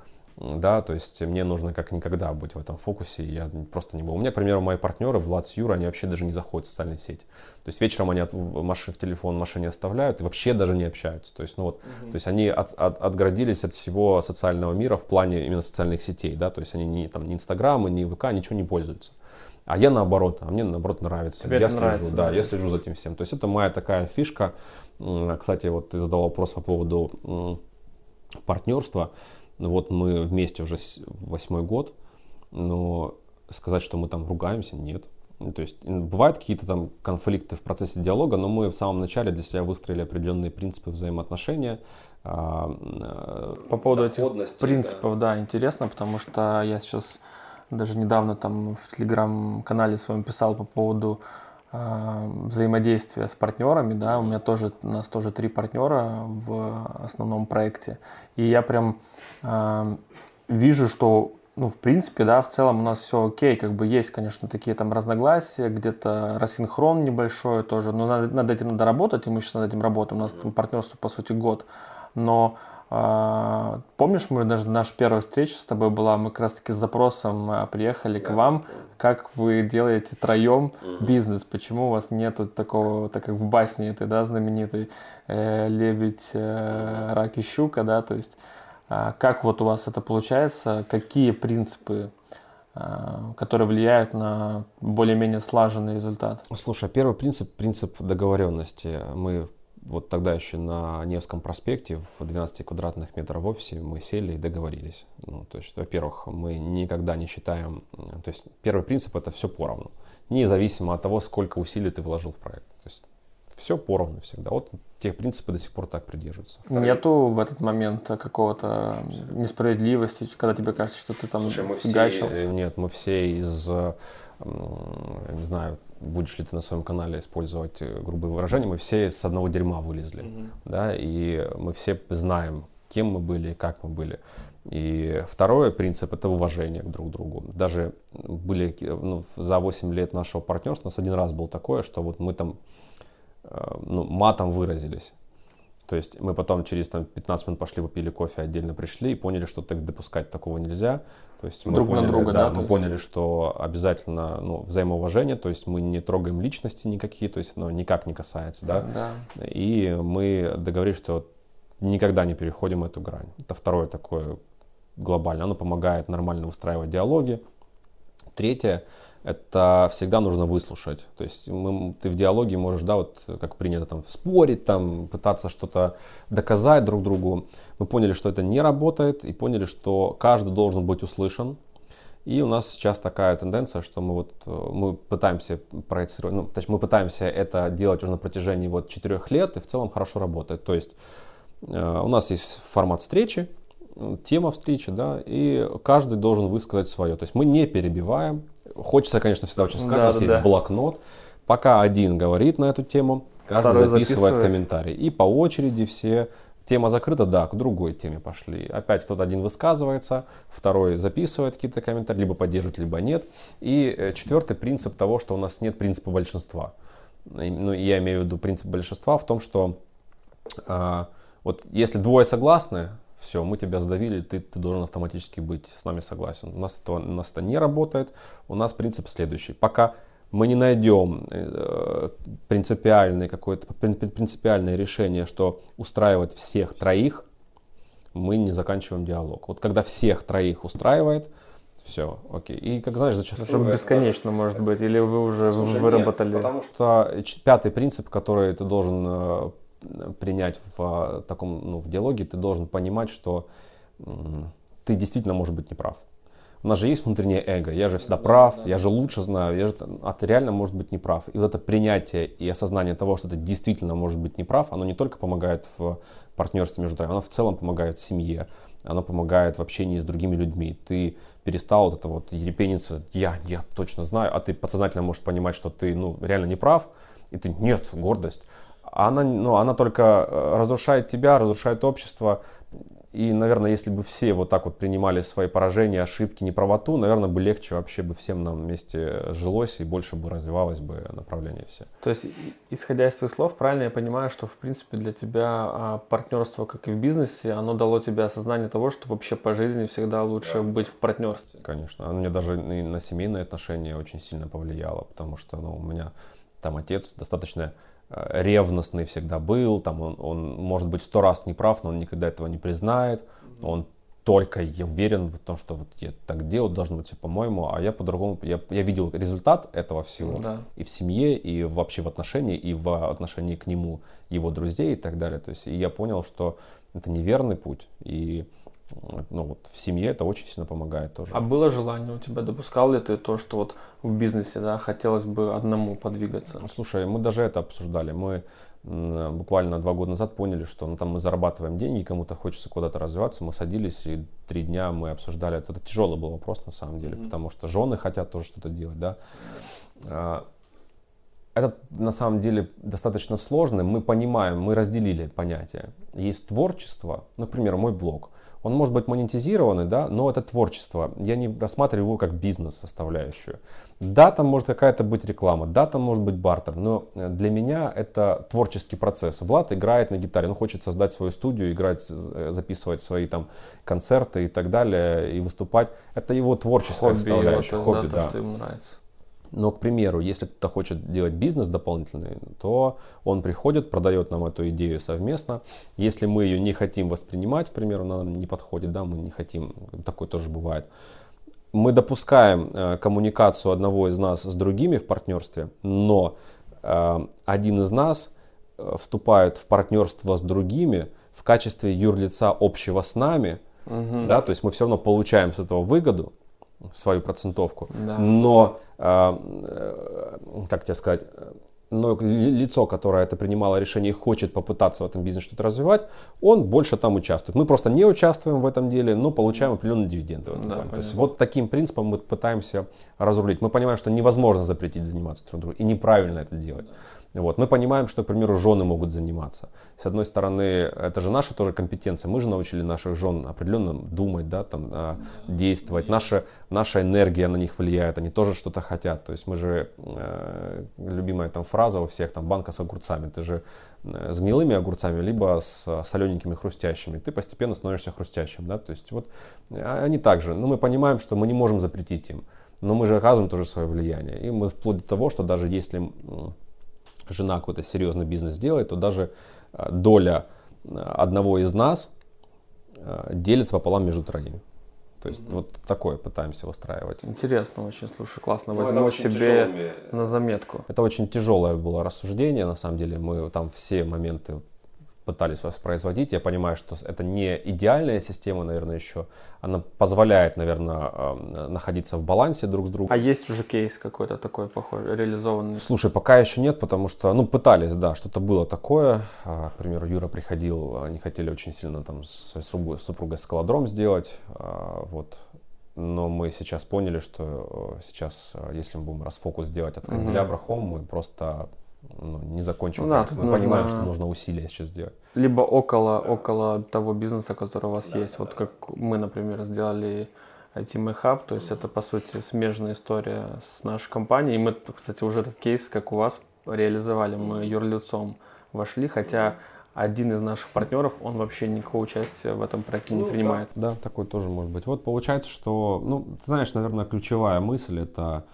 S2: да, то есть мне нужно как никогда быть в этом фокусе, я просто не был. У меня, к примеру, мои партнеры, Влад с Юра, они вообще даже не заходят в социальные сети. То есть вечером они от, в, машин, в телефон в машине оставляют и вообще даже не общаются. То есть, ну вот, угу. то есть они от, от, отгородились от всего социального мира в плане именно социальных сетей, да, то есть они не, там, ни Инстаграма, ни ВК, ничего не пользуются. А я наоборот, а мне наоборот нравится.
S1: Тебе
S2: я
S1: это
S2: слежу,
S1: нравится,
S2: да, да, я слежу за этим всем. То есть это моя такая фишка. Кстати, вот ты задал вопрос по поводу партнерства. Вот мы вместе уже восьмой год, но сказать, что мы там ругаемся, нет. То есть бывают какие-то там конфликты в процессе диалога, но мы в самом начале для себя выстроили определенные принципы взаимоотношения. А,
S1: по поводу этих принципов, да. да, интересно, потому что я сейчас даже недавно там в телеграм-канале своем писал по поводу э, взаимодействия с партнерами, да, у меня тоже, у нас тоже три партнера в основном проекте, и я прям э, вижу, что ну, в принципе, да, в целом у нас все окей, как бы есть, конечно, такие там разногласия, где-то рассинхрон небольшой тоже, но над, над этим надо работать, и мы сейчас над этим работаем, у нас там партнерство, по сути, год, но помнишь, мы даже наша первая встреча с тобой была, мы как раз таки с запросом а, приехали к вам, как вы делаете троем бизнес, почему у вас нету такого, так как в басне этой, да, знаменитой э, лебедь, э, рак и щука, да, то есть э, как вот у вас это получается, какие принципы э, которые влияют на более-менее слаженный результат?
S2: Слушай, первый принцип – принцип договоренности. Мы вот тогда еще на Невском проспекте в 12 квадратных метров в офисе мы сели и договорились. Ну, то есть, во-первых, мы никогда не считаем... То есть, первый принцип – это все поровну. Независимо от того, сколько усилий ты вложил в проект. То есть, все поровну всегда. Вот те принципы до сих пор так придерживаются.
S1: Нету в этот момент какого-то несправедливости, когда тебе кажется, что ты там Слушай, мы
S2: фигачил? Все, нет, мы все из, не знаю, будешь ли ты на своем канале использовать э, грубые выражения, мы все с одного дерьма вылезли, mm-hmm. да, и мы все знаем, кем мы были и как мы были. И второй принцип – это уважение к друг другу. Даже были ну, за 8 лет нашего партнерства, у нас один раз был такое, что вот мы там э, ну, матом выразились. То есть мы потом через там, 15 минут пошли, попили кофе, отдельно пришли и поняли, что так допускать такого нельзя. То есть мы
S1: Друг
S2: поняли,
S1: на друга, да?
S2: да мы поняли, что обязательно ну, взаимоуважение, то есть мы не трогаем личности никакие, то есть оно никак не касается, да?
S1: да.
S2: И мы договорились, что никогда не переходим эту грань. Это второе такое глобальное. Оно помогает нормально выстраивать диалоги. Третье, это всегда нужно выслушать. То есть мы, ты в диалоге можешь, да, вот как принято там спорить, там пытаться что-то доказать друг другу. Мы поняли, что это не работает и поняли, что каждый должен быть услышан. И у нас сейчас такая тенденция, что мы вот мы пытаемся проецировать, ну, то есть мы пытаемся это делать уже на протяжении вот четырех лет и в целом хорошо работает. То есть э, у нас есть формат встречи, тема встречи, да, и каждый должен высказать свое. То есть мы не перебиваем. Хочется, конечно, всегда очень сказать, да, у нас да, есть да. блокнот. Пока один говорит на эту тему, каждый Второй записывает, записывает комментарий. И по очереди все Тема закрыта, да, к другой теме пошли. Опять кто-то один высказывается, второй записывает какие-то комментарии, либо поддерживает, либо нет. И э, четвертый принцип того, что у нас нет принципа большинства. Ну, я имею в виду принцип большинства в том, что а, вот если двое согласны, все, мы тебя сдавили, ты, ты должен автоматически быть с нами согласен. У нас, это, у нас это не работает. У нас принцип следующий. Пока мы не найдем э, принципиальное какое-то принципиальное решение, что устраивает всех троих, мы не заканчиваем диалог. Вот когда всех троих устраивает, все, окей. И как знаешь, зачастую...
S1: Чтобы бесконечно, может быть, или вы уже Слушай, выработали... Нет,
S2: потому что пятый принцип, который ты должен э, принять в а, таком, ну, в диалоге, ты должен понимать, что ты действительно можешь быть неправ. У нас же есть внутреннее эго, я же всегда прав, я же лучше знаю, я же, а ты реально может быть неправ. И вот это принятие и осознание того, что ты действительно может быть неправ, оно не только помогает в партнерстве между тобой, оно в целом помогает в семье, оно помогает в общении с другими людьми. Ты перестал вот это вот ерепениться, я, я точно знаю, а ты подсознательно можешь понимать, что ты ну, реально не прав, и ты, нет, гордость, она, ну, она только э, разрушает тебя, разрушает общество. И, наверное, если бы все вот так вот принимали свои поражения, ошибки, неправоту, наверное, бы легче вообще бы всем нам вместе жилось и больше бы развивалось бы направление все.
S1: То есть, исходя из твоих слов, правильно я понимаю, что, в принципе, для тебя а, партнерство, как и в бизнесе, оно дало тебе осознание того, что вообще по жизни всегда лучше да. быть в партнерстве?
S2: Конечно. Оно мне даже и на семейные отношения очень сильно повлияло, потому что ну, у меня там отец достаточно ревностный всегда был, там он, он может быть сто раз не прав, но он никогда этого не признает, он только уверен в том, что вот я так делаю, должно быть по-моему, а я по-другому, я, я видел результат этого всего
S1: да.
S2: и в семье, и вообще в отношении, и в отношении к нему его друзей и так далее, то есть и я понял, что это неверный путь, и ну вот в семье это очень сильно помогает тоже.
S1: А было желание у тебя, допускал ли ты то, что вот в бизнесе, да, хотелось бы одному подвигаться?
S2: Ну, слушай, мы даже это обсуждали. Мы буквально два года назад поняли, что ну, там мы зарабатываем деньги, кому-то хочется куда-то развиваться. Мы садились и три дня мы обсуждали. Это, это тяжелый был вопрос на самом деле, mm-hmm. потому что жены хотят тоже что-то делать, да. А, это на самом деле достаточно сложно. Мы понимаем, мы разделили понятия. Есть творчество, например, мой блог – он может быть монетизированный, да, но это творчество. Я не рассматриваю его как бизнес-составляющую. Да, там может какая-то быть реклама, да, там может быть бартер, но э, для меня это творческий процесс. Влад играет на гитаре, он хочет создать свою студию, играть, записывать свои там концерты и так далее, и выступать. Это его творческая хобби составляющая,
S1: его, хобби, да. То, что ему нравится.
S2: Но, к примеру, если кто-то хочет делать бизнес дополнительный, то он приходит, продает нам эту идею совместно. Если мы ее не хотим воспринимать, к примеру, она нам не подходит, да, мы не хотим, такое тоже бывает. Мы допускаем э, коммуникацию одного из нас с другими в партнерстве, но э, один из нас э, вступает в партнерство с другими в качестве юрлица общего с нами, угу. да, то есть мы все равно получаем с этого выгоду, свою процентовку.
S1: Да.
S2: Но, э, э, как тебе сказать, но лицо, которое это принимало решение и хочет попытаться в этом бизнесе что-то развивать, он больше там участвует. Мы просто не участвуем в этом деле, но получаем определенные дивиденды. В этом да, То есть вот таким принципом мы пытаемся разрулить. Мы понимаем, что невозможно запретить заниматься другу и неправильно это делать. Вот. Мы понимаем, что, к примеру, жены могут заниматься. С одной стороны, это же наша тоже компетенция. Мы же научили наших жен определенно думать, да, там, а, действовать. Наша, наша энергия на них влияет, они тоже что-то хотят. То есть мы же, э, любимая там фраза у всех, там, банка с огурцами. Ты же э, с гнилыми огурцами, либо с солененькими хрустящими. Ты постепенно становишься хрустящим, да. То есть вот они также. Но мы понимаем, что мы не можем запретить им. Но мы же оказываем тоже свое влияние. И мы вплоть до того, что даже если жена какой-то серьезный бизнес делает, то даже э, доля э, одного из нас э, делится пополам между троими. То есть mm-hmm. вот такое пытаемся выстраивать.
S1: Интересно очень, слушай, классно. Ну, Возьму себе тяжелыми... на заметку.
S2: Это очень тяжелое было рассуждение, на самом деле. Мы там все моменты пытались воспроизводить. Я понимаю, что это не идеальная система, наверное, еще. Она позволяет, наверное, находиться в балансе друг с другом.
S1: А есть уже кейс какой-то такой похожий, реализованный?
S2: Слушай, пока еще нет, потому что, ну, пытались, да, что-то было такое. А, к примеру, Юра приходил, они хотели очень сильно там с супругой, супругой скалодром сделать, а, вот. Но мы сейчас поняли, что э, сейчас, э, если мы будем расфокус делать от канделябра. Home, мы просто ну, не закончим. Да, мы нужно... понимаем, что нужно усилия сейчас сделать.
S1: Либо около, около того бизнеса, который у вас да, есть. Да, вот да. как мы, например, сделали IT My Hub, то есть это, по сути, смежная история с нашей компанией. И мы, кстати, уже этот кейс, как у вас, реализовали. Мы юрлицом вошли, хотя один из наших партнеров, он вообще никакого участия в этом проекте не ну, принимает.
S2: Да, да, такой тоже может быть. Вот получается, что, ну, ты знаешь, наверное, ключевая мысль это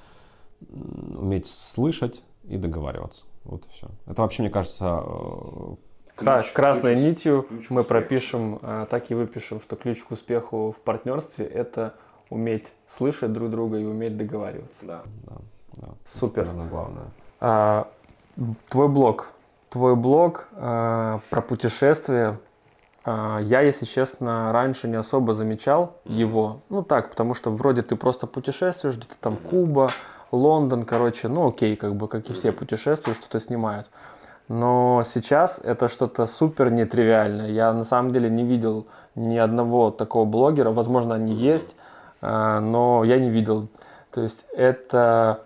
S2: уметь слышать и договариваться. Вот и все. Это вообще, мне кажется,
S1: э, ключ, красной ключ, нитью ключ мы пропишем, э, так и выпишем, что ключ к успеху в партнерстве – это уметь слышать друг друга и уметь договариваться.
S2: Да, да, да.
S1: Супер.
S2: Это, наверное, главное.
S1: А, твой блог. Твой блог а, про путешествия. А, я, если честно, раньше не особо замечал mm-hmm. его. Ну так, потому что вроде ты просто путешествуешь, где-то там mm-hmm. Куба, Лондон, короче, ну окей, как бы, как и все путешествуют, что-то снимают. Но сейчас это что-то супер нетривиальное. Я на самом деле не видел ни одного такого блогера. Возможно, они есть, а, но я не видел. То есть это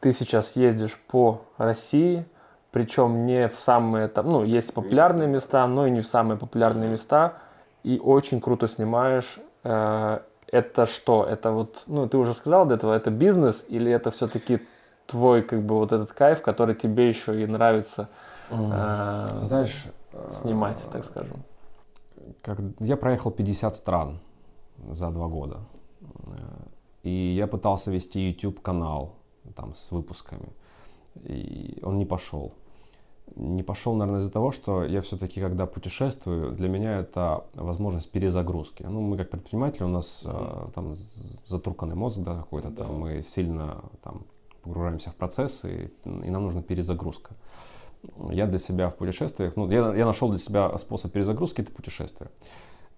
S1: ты сейчас ездишь по России, причем не в самые там, ну, есть популярные места, но и не в самые популярные места, и очень круто снимаешь. Э, это что? Это вот, ну, ты уже сказал до этого, это бизнес или это все-таки твой, как бы, вот этот кайф, который тебе еще и нравится
S2: э, Знаешь,
S1: снимать, э, так скажем?
S2: Как, я проехал 50 стран за два года. И я пытался вести YouTube канал там с выпусками. И он не пошел не пошел, наверное, из-за того, что я все-таки, когда путешествую, для меня это возможность перезагрузки. Ну, мы как предприниматели, у нас mm-hmm. там затурканный мозг, да, какой-то да. там, мы сильно там погружаемся в процессы, и, и нам нужна перезагрузка. Я для себя в путешествиях, ну, я, я нашел для себя способ перезагрузки, это путешествие.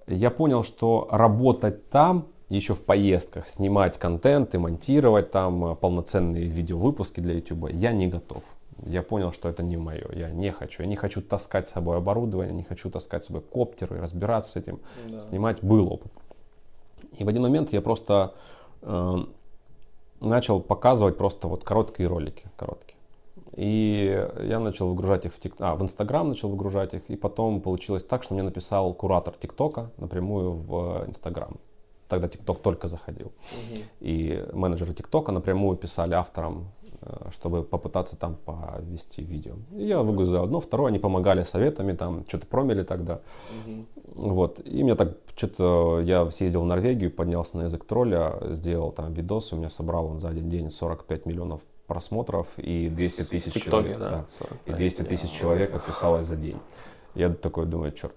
S2: Я понял, что работать там, еще в поездках, снимать контент и монтировать там э, полноценные видеовыпуски для YouTube, я не готов я понял, что это не мое. Я не хочу. Я не хочу таскать с собой оборудование, не хочу таскать с собой коптеры, разбираться с этим, да. снимать. Был опыт. И в один момент я просто э, начал показывать просто вот короткие ролики, короткие. И я начал выгружать их в тик... а, в Инстаграм начал выгружать их, и потом получилось так, что мне написал куратор ТикТока напрямую в Инстаграм. Тогда ТикТок только заходил. Угу. И менеджеры ТикТока напрямую писали авторам чтобы попытаться там повести видео. И я выгрузил одно, второе, они помогали советами, там что-то промили тогда. Угу. Вот. И мне так, что-то я съездил в Норвегию, поднялся на язык тролля, сделал там видос, у меня собрал он за один день 45 миллионов просмотров и 200 тысяч человек. Да? Да. И 200 тысяч человек подписалось за день. Я такой думаю, черт,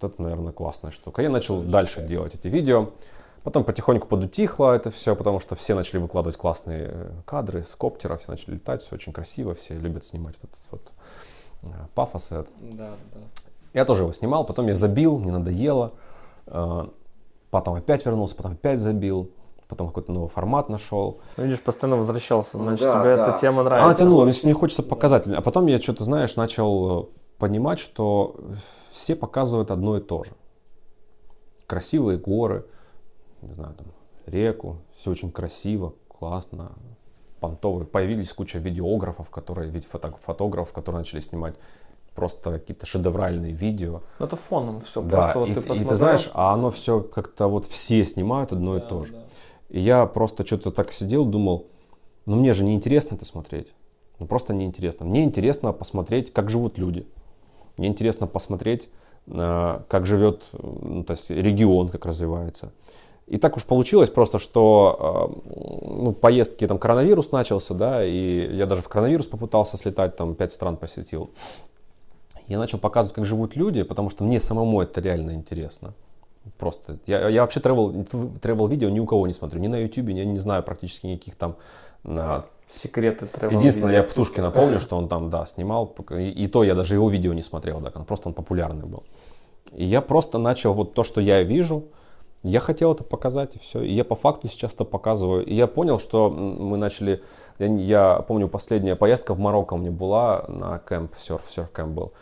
S2: это, наверное, классная штука. Я начал дальше делать эти видео. Потом потихоньку подутихло это все, потому что все начали выкладывать классные э, кадры с коптера, все начали летать, все очень красиво, все любят снимать этот вот э, пафос. Да, да. Я тоже его снимал, потом я забил, мне надоело, э, потом опять вернулся, потом опять забил, потом какой-то новый формат нашел.
S1: Ну, видишь, постоянно возвращался,
S3: Ну
S1: значит,
S3: да,
S1: тебе
S3: да.
S1: эта тема
S2: А,
S1: нравится.
S2: тянуло, мне, мне хочется показать. А потом я что-то, знаешь, начал понимать, что все показывают одно и то же. Красивые горы, не знаю, там, реку, все очень красиво, классно, понтовые. Появились куча видеографов, которые, ведь фото, фотографов, которые начали снимать просто какие-то шедевральные видео.
S1: Ну, это фоном все.
S2: Да,
S1: просто вот
S2: и,
S1: ты
S2: и ты
S1: посмотрел.
S2: знаешь, а оно все как-то вот все снимают одно и
S1: Да,
S2: то же.
S1: да.
S2: И я просто что-то так сидел, думал, ну мне же неинтересно это смотреть. Ну просто неинтересно. Мне интересно посмотреть, как живут люди. Мне интересно посмотреть, э, как живет ну, то есть регион, как развивается. И так уж получилось просто, что э, ну, поездки, там коронавирус начался, да, и я даже в коронавирус попытался слетать, там пять стран посетил. Я начал показывать, как живут люди, потому что мне самому это реально интересно. Просто. Я, я вообще travel, travel видео ни у кого не смотрю. Ни на YouTube, я не знаю практически никаких там. на-
S1: Секреты travel
S2: Единственное,
S1: видео.
S2: я Птушкина помню, что он там, да, снимал. И, и то я даже его видео не смотрел, да, просто он популярный был. И я просто начал вот то, что я вижу, я хотел это показать, и все. И я по факту сейчас это показываю. И я понял, что мы начали... Я, я помню, последняя поездка в Марокко у меня была на кемп, серф, серф-кемп был.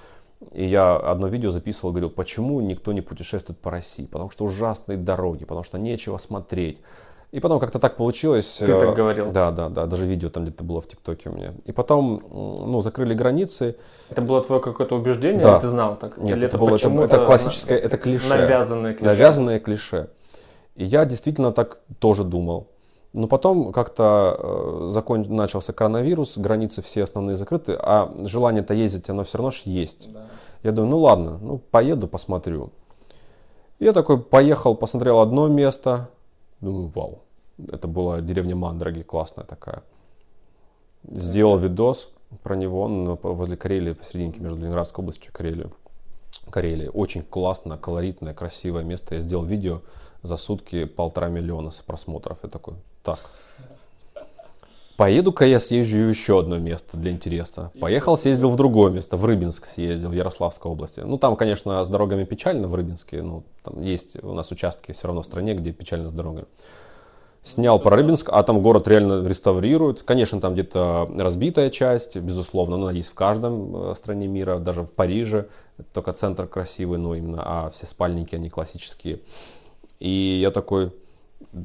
S2: И я одно видео записывал, говорил, почему никто не путешествует по России. Потому что ужасные дороги, потому что нечего смотреть. И потом как-то так получилось.
S1: Ты
S2: э,
S1: так говорил.
S2: Да, да, да. Даже видео там где-то было в ТикТоке у меня. И потом, ну, закрыли границы.
S1: Это было твое какое-то убеждение,
S2: Да.
S1: или ты знал так?
S2: Нет,
S1: Или
S2: это было, это, это классическое, это клише.
S1: Навязанное клише.
S2: Навязанное клише. И я действительно так тоже думал. Но потом как-то э, закон... начался коронавирус, границы все основные закрыты, а желание-то ездить, оно все равно ж есть.
S1: Да.
S2: Я думаю, ну ладно, ну поеду, посмотрю. Я такой поехал, посмотрел одно место, думаю, вау, это была деревня Мандраги, классная такая. Сделал видос про него он возле Карелии, посерединке между Ленинградской областью и Карелией. Карелия. Очень классно, колоритное, красивое место. Я сделал видео за сутки полтора миллиона просмотров. Я такой, так, Поеду-ка я съезжу еще одно место для интереса. Поехал, съездил в другое место, в Рыбинск съездил, в Ярославской области. Ну, там, конечно, с дорогами печально в Рыбинске. Ну, там есть у нас участки все равно в стране, где печально с дорогами. Снял про Рыбинск, а там город реально реставрируют. Конечно, там где-то разбитая часть, безусловно, но она есть в каждом э, стране мира, даже в Париже. Только центр красивый, но именно, а все спальники, они классические. И я такой,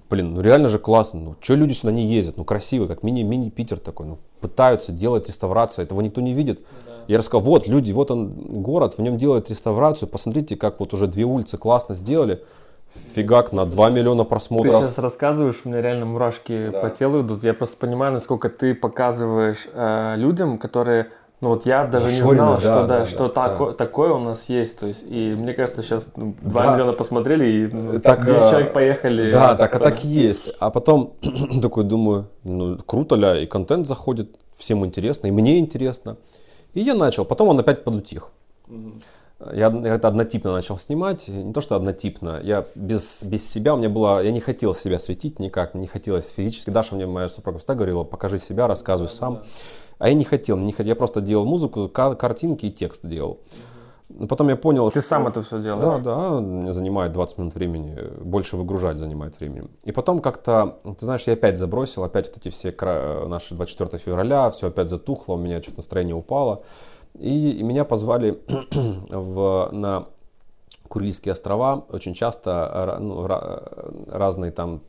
S2: блин, ну реально же классно, ну что люди сюда не ездят, ну красиво, как мини, мини-Питер такой, ну пытаются делать реставрацию, этого никто не видит. Я рассказал, вот люди, вот он город, в нем делают реставрацию, посмотрите, как вот уже две улицы классно сделали, фигак на 2 миллиона
S1: Ты
S2: просмотров.
S1: сейчас рассказываешь, у меня реально мурашки
S2: Да.
S1: по телу идут. Я просто понимаю, насколько ты показываешь э, людям, которые, ну вот я даже не
S2: Зашорены,
S1: знал,
S2: да,
S1: что, да,
S2: да,
S1: что
S2: да,
S1: тако-
S2: да.
S1: такое у нас есть. То есть, и мне кажется, сейчас ну, 2
S2: Да.
S1: миллиона посмотрели, и ну,
S2: Так,
S1: 10
S2: а,
S1: человек поехали.
S2: Да, так, а так и есть. А потом такой думаю, ну круто ля, и контент заходит, всем интересно, и мне интересно. И я начал, потом он опять подутих. Я я это однотипно начал снимать, не то что однотипно, я без, без себя, у меня было, я не хотел себя светить никак, не хотелось физически. Даша мне, моя супруга, всегда говорила, покажи себя, рассказывай сам. А я не хотел, не хотел, я просто делал музыку, ка- картинки и текст делал. Но Потом я понял,
S1: Ты
S2: что-
S1: сам это все
S2: да,
S1: делаешь?
S2: да, занимает 20 минут времени, больше выгружать занимает времени. И потом как-то, ты знаешь, я опять забросил, опять вот эти все кра- наши 24 февраля, все опять затухло, у меня что-то настроение упало. И, и меня позвали в, на Курильские острова, очень часто ну, ра- разные там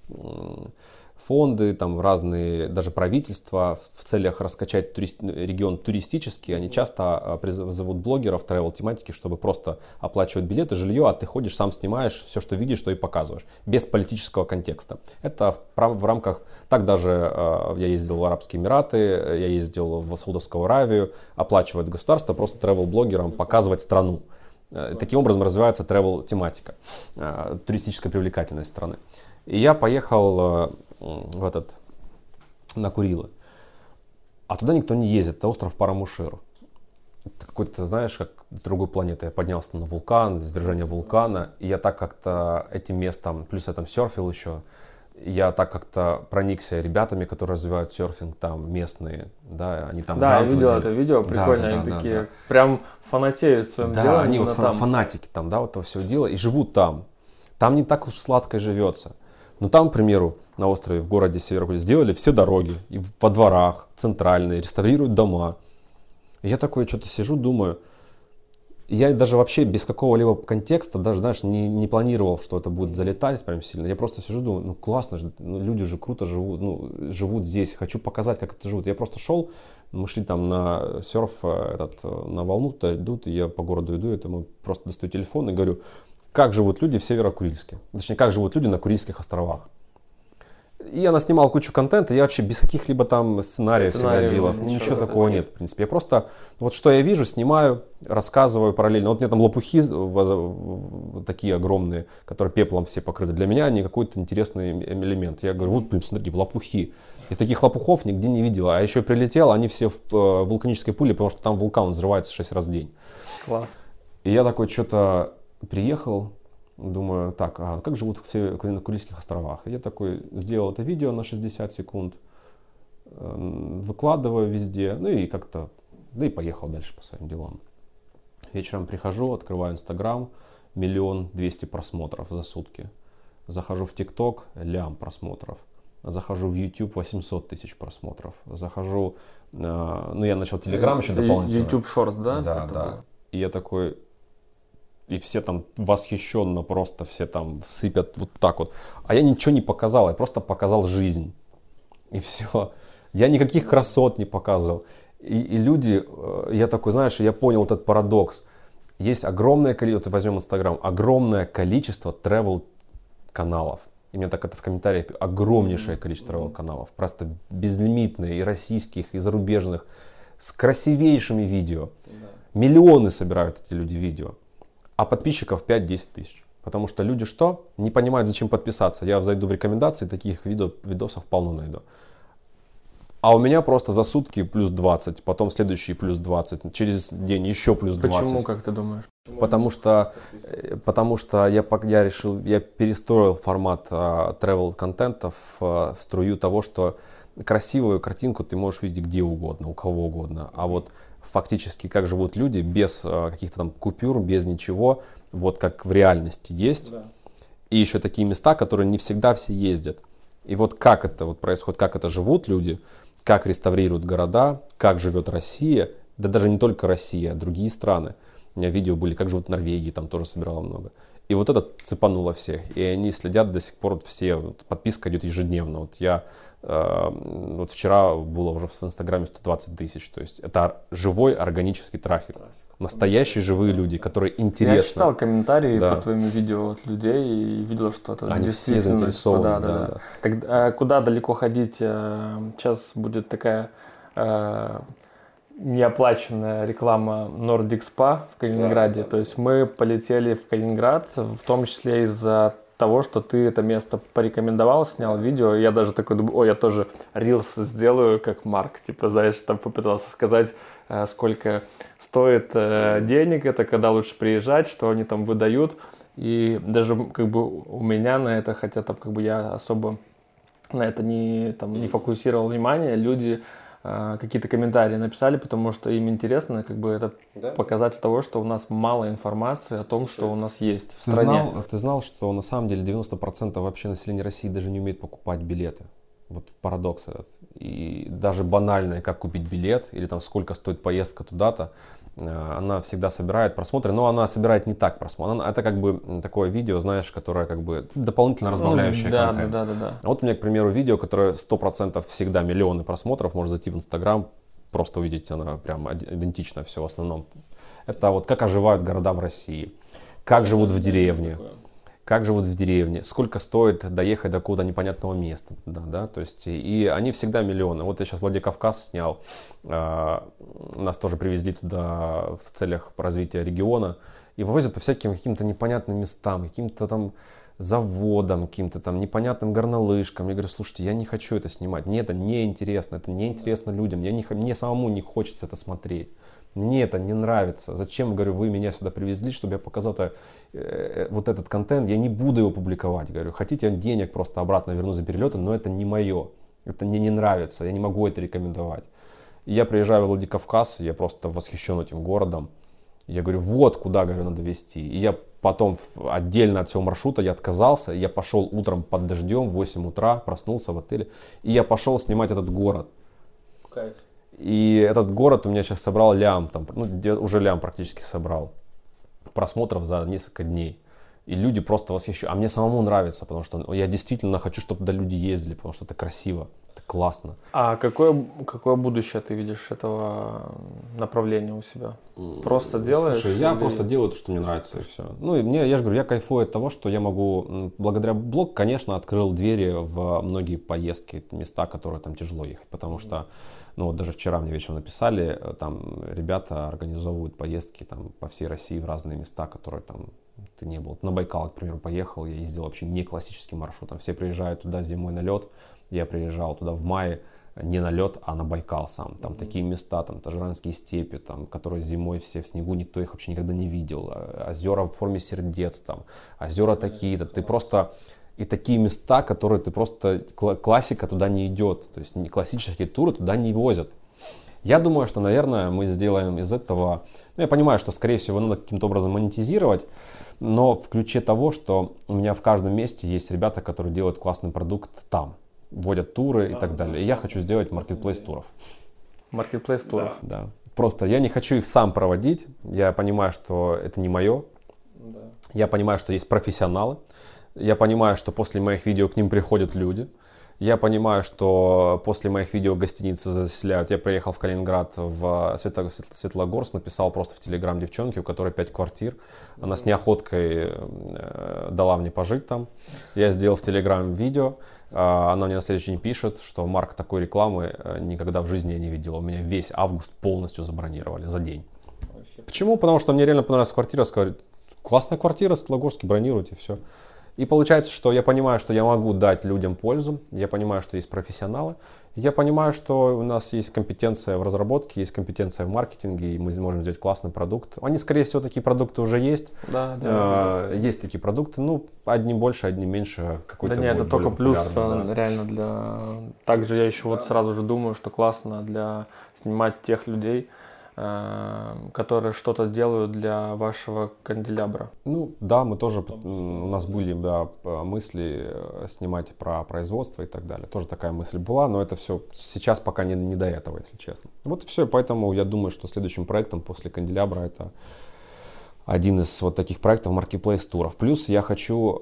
S2: фонды, там разные даже правительства в целях раскачать турист- регион туристически, они часто а, приз- зовут блогеров travel тематики, чтобы просто оплачивать билеты, жилье, а ты ходишь, сам снимаешь все, что видишь, то и показываешь, без политического контекста. Это в, в рамках, так даже э, я ездил в Арабские Эмираты, я ездил в Саудовскую Аравию, оплачивает государство просто travel блогерам показывать страну. Э, Таким образом развивается travel тематика, э, туристическая привлекательность страны. И я поехал в этот, на Курилы. А туда никто не ездит, это остров Парамушир. Это какой-то, знаешь, как с другой планеты. Я поднялся на вулкан, извержение вулкана, и я так как-то этим местом, плюс я там серфил еще, я так как-то проникся ребятами, которые развивают серфинг там, местные, да, они там
S1: Да, я видел это видео,
S2: Да,
S1: прикольно,
S2: да,
S1: они
S2: да,
S1: такие
S2: да.
S1: прям фанатеют своим
S2: Да,
S1: делом.
S2: они
S1: именно
S2: вот
S1: там.
S2: фанатики там, да, вот этого всего дела, и живут там. Там не так уж сладко живется. Но там, к примеру, на острове, в городе Северокуле сделали все дороги, и во дворах, центральные, реставрируют дома. И я такой что-то сижу, думаю, я даже вообще без какого-либо контекста, даже, знаешь, не, не планировал, что это будет залетать прям сильно. Я просто сижу, думаю, ну классно же, ну, люди же круто живут, ну, живут здесь, хочу показать, как это живут. Я просто шел, мы шли там на серф, э, этот, э, на волну идут, и я по городу иду, это мы просто достаю телефон и говорю, как живут люди в Северо-Курильске. Точнее, как живут люди на Курильских островах. И она снимала кучу контента, я вообще без каких-либо там сценариев, сценариев всегда делал. Ничего, ничего такого нет, в принципе. Я просто, вот что я вижу, снимаю, рассказываю параллельно. Вот у меня там лопухи такие огромные, которые пеплом все покрыты. Для меня они какой-то интересный элемент. Я говорю, вот, блин, смотрите, лопухи. И таких лопухов нигде не видела. А еще прилетел, они все в э, вулканической пыли, потому что там вулкан взрывается 6 раз в день.
S1: Класс.
S2: И я такой что-то приехал, думаю, так, а как живут все на Курильских островах? Я такой сделал это видео на 60 секунд, э, выкладываю везде, ну и как-то, да и поехал дальше по своим делам. Вечером прихожу, открываю Инстаграм, миллион двести просмотров за сутки. Захожу в ТикТок, лям просмотров. Захожу в YouTube, 800 тысяч просмотров. Захожу, э, ну я начал Телеграм еще дополнительно.
S1: YouTube Shorts, да?
S2: Да, да. И я такой, и все там восхищенно просто все там сыпят вот так вот. А я ничего не показал, я просто показал жизнь. И все. Я никаких красот не показывал. И, и люди, э, я такой, знаешь, я понял этот парадокс. Есть огромное количество, возьмем Инстаграм, огромное количество travel каналов. И мне так это в комментариях, огромнейшее количество travel каналов. Просто безлимитные, и российских, и зарубежных, с красивейшими видео. Миллионы собирают эти люди видео а подписчиков 5-10 тысяч. Потому что люди что? Не понимают, зачем подписаться. Я зайду в рекомендации, таких видео, видосов полно найду. А у меня просто за сутки плюс 20, потом следующий плюс 20, через день еще плюс 20.
S1: Почему, как ты думаешь?
S2: Потому что, э, потому что я, я решил, я перестроил формат а, travel контента в, в струю того, что красивую картинку ты можешь видеть где угодно, у кого угодно. А вот фактически, как живут люди, без э, каких-то там купюр, без ничего, вот как в реальности есть. Да. И еще такие места, которые не всегда все ездят. И вот как это вот происходит, как это живут люди, как реставрируют города, как живет Россия, да даже не только Россия, а другие страны. У меня видео были, как живут в Норвегии, там тоже собирала много. И вот это цепануло всех. И они следят до сих пор все. Подписка идет ежедневно. Вот я э, вот вчера было уже в Инстаграме 120 тысяч. То есть это живой органический трафик. Настоящие живые люди, которые интересны. Я
S1: читал комментарии да. по твоим видео от людей и видел, что это
S2: Они все заинтересованы. Да, да, да.
S1: да. Так, а куда далеко ходить? Э, сейчас будет такая э, неоплаченная реклама Nordic Spa в Калининграде. Да. То есть мы полетели в Калининград, в том числе из-за того, что ты это место порекомендовал, снял видео, я даже такой думаю, о, я тоже рилс сделаю, как Марк, типа, знаешь, там попытался сказать, э, сколько стоит э, денег это, когда лучше приезжать, что они там выдают, и даже как бы у меня на это, хотя там как бы я особо на это не, там, не фокусировал внимание, люди какие-то комментарии написали, потому что им интересно, как бы это да? показатель того, что у нас мало информации о том, Слушай, что у нас есть в
S2: ты
S1: стране.
S2: Знал, ты знал, что на самом деле 90% вообще населения России даже не умеет покупать билеты? Вот парадокс этот. И даже банальное, как купить билет, или там сколько стоит поездка туда-то, Э, она всегда собирает просмотры, но она собирает не так просмотры. Это как бы такое видео, знаешь, которое как бы дополнительно ну, разбавляющее
S1: ну, да,
S2: контент.
S1: Да, да, да, да.
S2: Вот у меня, к примеру, видео, которое 100% всегда миллионы просмотров, можно зайти в Инстаграм, просто увидеть, она прям идентично все в основном. Это вот как оживают города в России, как живут в деревне. Такое как живут в деревне, сколько стоит доехать до какого-то непонятного места, да, да, то есть, и они всегда миллионы. Вот я сейчас Владикавказ снял, э, нас тоже привезли туда в целях развития региона, и вывозят по всяким каким-то непонятным местам, каким-то там заводам, каким-то там непонятным горнолыжкам. Я говорю, слушайте, я не хочу это снимать, мне это не интересно, это не интересно людям, я не, мне самому не хочется это смотреть. Мне это не нравится. Зачем, говорю, вы меня сюда привезли, чтобы я показал это, э, вот этот контент? Я не буду его публиковать. Говорю, хотите, денег просто обратно верну за перелеты, но это не мое. Это мне не нравится, я не могу это рекомендовать. И я приезжаю в Владикавказ, я просто восхищен этим городом. Я говорю, вот куда, говорю, надо вести. И я потом отдельно от всего маршрута я отказался, я пошел утром под дождем в 8 утра, проснулся в отеле, и я пошел снимать этот город.
S1: Кайф.
S2: И этот город у меня сейчас собрал лям, там, ну, уже лям практически собрал просмотров за несколько дней. И люди просто восхищаются. А мне самому нравится, потому что я действительно хочу, чтобы туда люди ездили, потому что это красиво, это классно.
S1: А какое, какое будущее ты видишь этого направления у себя? Просто делаешь?
S2: Слушай, я или... просто делаю то, что мне нравится, и все. Ну, и мне, я же говорю, я кайфую от того, что я могу, благодаря блог, конечно, открыл двери в многие поездки, места, которые там тяжело ехать, потому что ну вот даже вчера мне вечером написали, э, там ребята организовывают поездки там по всей России в разные места, которые там ты не был. На Байкал, к примеру, поехал, я ездил вообще не классическим маршрутом. Все приезжают туда зимой на лед, я приезжал туда в мае, не на лед, а на Байкал сам. Там mm-hmm. такие места, там Тажиранские степи, там, которые зимой все в снегу, никто их вообще никогда не видел. А, озера в форме сердец, там, озера такие-то. Ты просто и такие места, которые ты просто, классика туда не идет, то есть классические туры туда не возят. Я думаю, что, наверное, мы сделаем из этого, ну, я понимаю, что, скорее всего, надо каким-то образом монетизировать, но в ключе того, что у меня в каждом месте есть ребята, которые делают классный продукт там, вводят туры и так далее. И я хочу сделать маркетплейс туров.
S1: Маркетплейс туров.
S2: Да. да. Просто я не хочу их сам проводить. Я понимаю, что это не мое. Да. Я понимаю, что есть профессионалы. Я понимаю, что после моих видео к ним приходят люди. Я понимаю, что после моих видео гостиницы заселяют. Я приехал в Калининград в Светлогорск, написал просто в Телеграм девчонке, у которой 5 квартир. Она с неохоткой э, дала мне пожить там. Я сделал в Телеграм видео. А, она мне на следующий день пишет, что Марк такой рекламы э, никогда в жизни я не видел. У меня весь август полностью забронировали за день. Почему? Потому что мне реально понравилась квартира. Сказали, классная квартира, Светлогорске, бронируйте, все. И получается, что я понимаю, что я могу дать людям пользу, я понимаю, что есть профессионалы, я понимаю, что у нас есть компетенция в разработке, есть компетенция в маркетинге, и мы можем сделать классный продукт. Они, скорее всего, такие продукты уже есть.
S1: Да, да.
S2: Э, есть такие продукты, ну, одни больше, одни меньше.
S1: Какой-то да нет, это только плюс да. реально для... Также я еще да. вот сразу же думаю, что классно для снимать тех людей, которые что-то делают для вашего канделябра.
S2: Ну да, мы тоже, у нас были да, мысли э, снимать про производство и так далее. Тоже такая мысль была, но это все сейчас пока не, не до этого, если честно. Вот и все, поэтому я думаю, что следующим проектом после канделябра это один из вот таких проектов marketplace туров. Плюс я хочу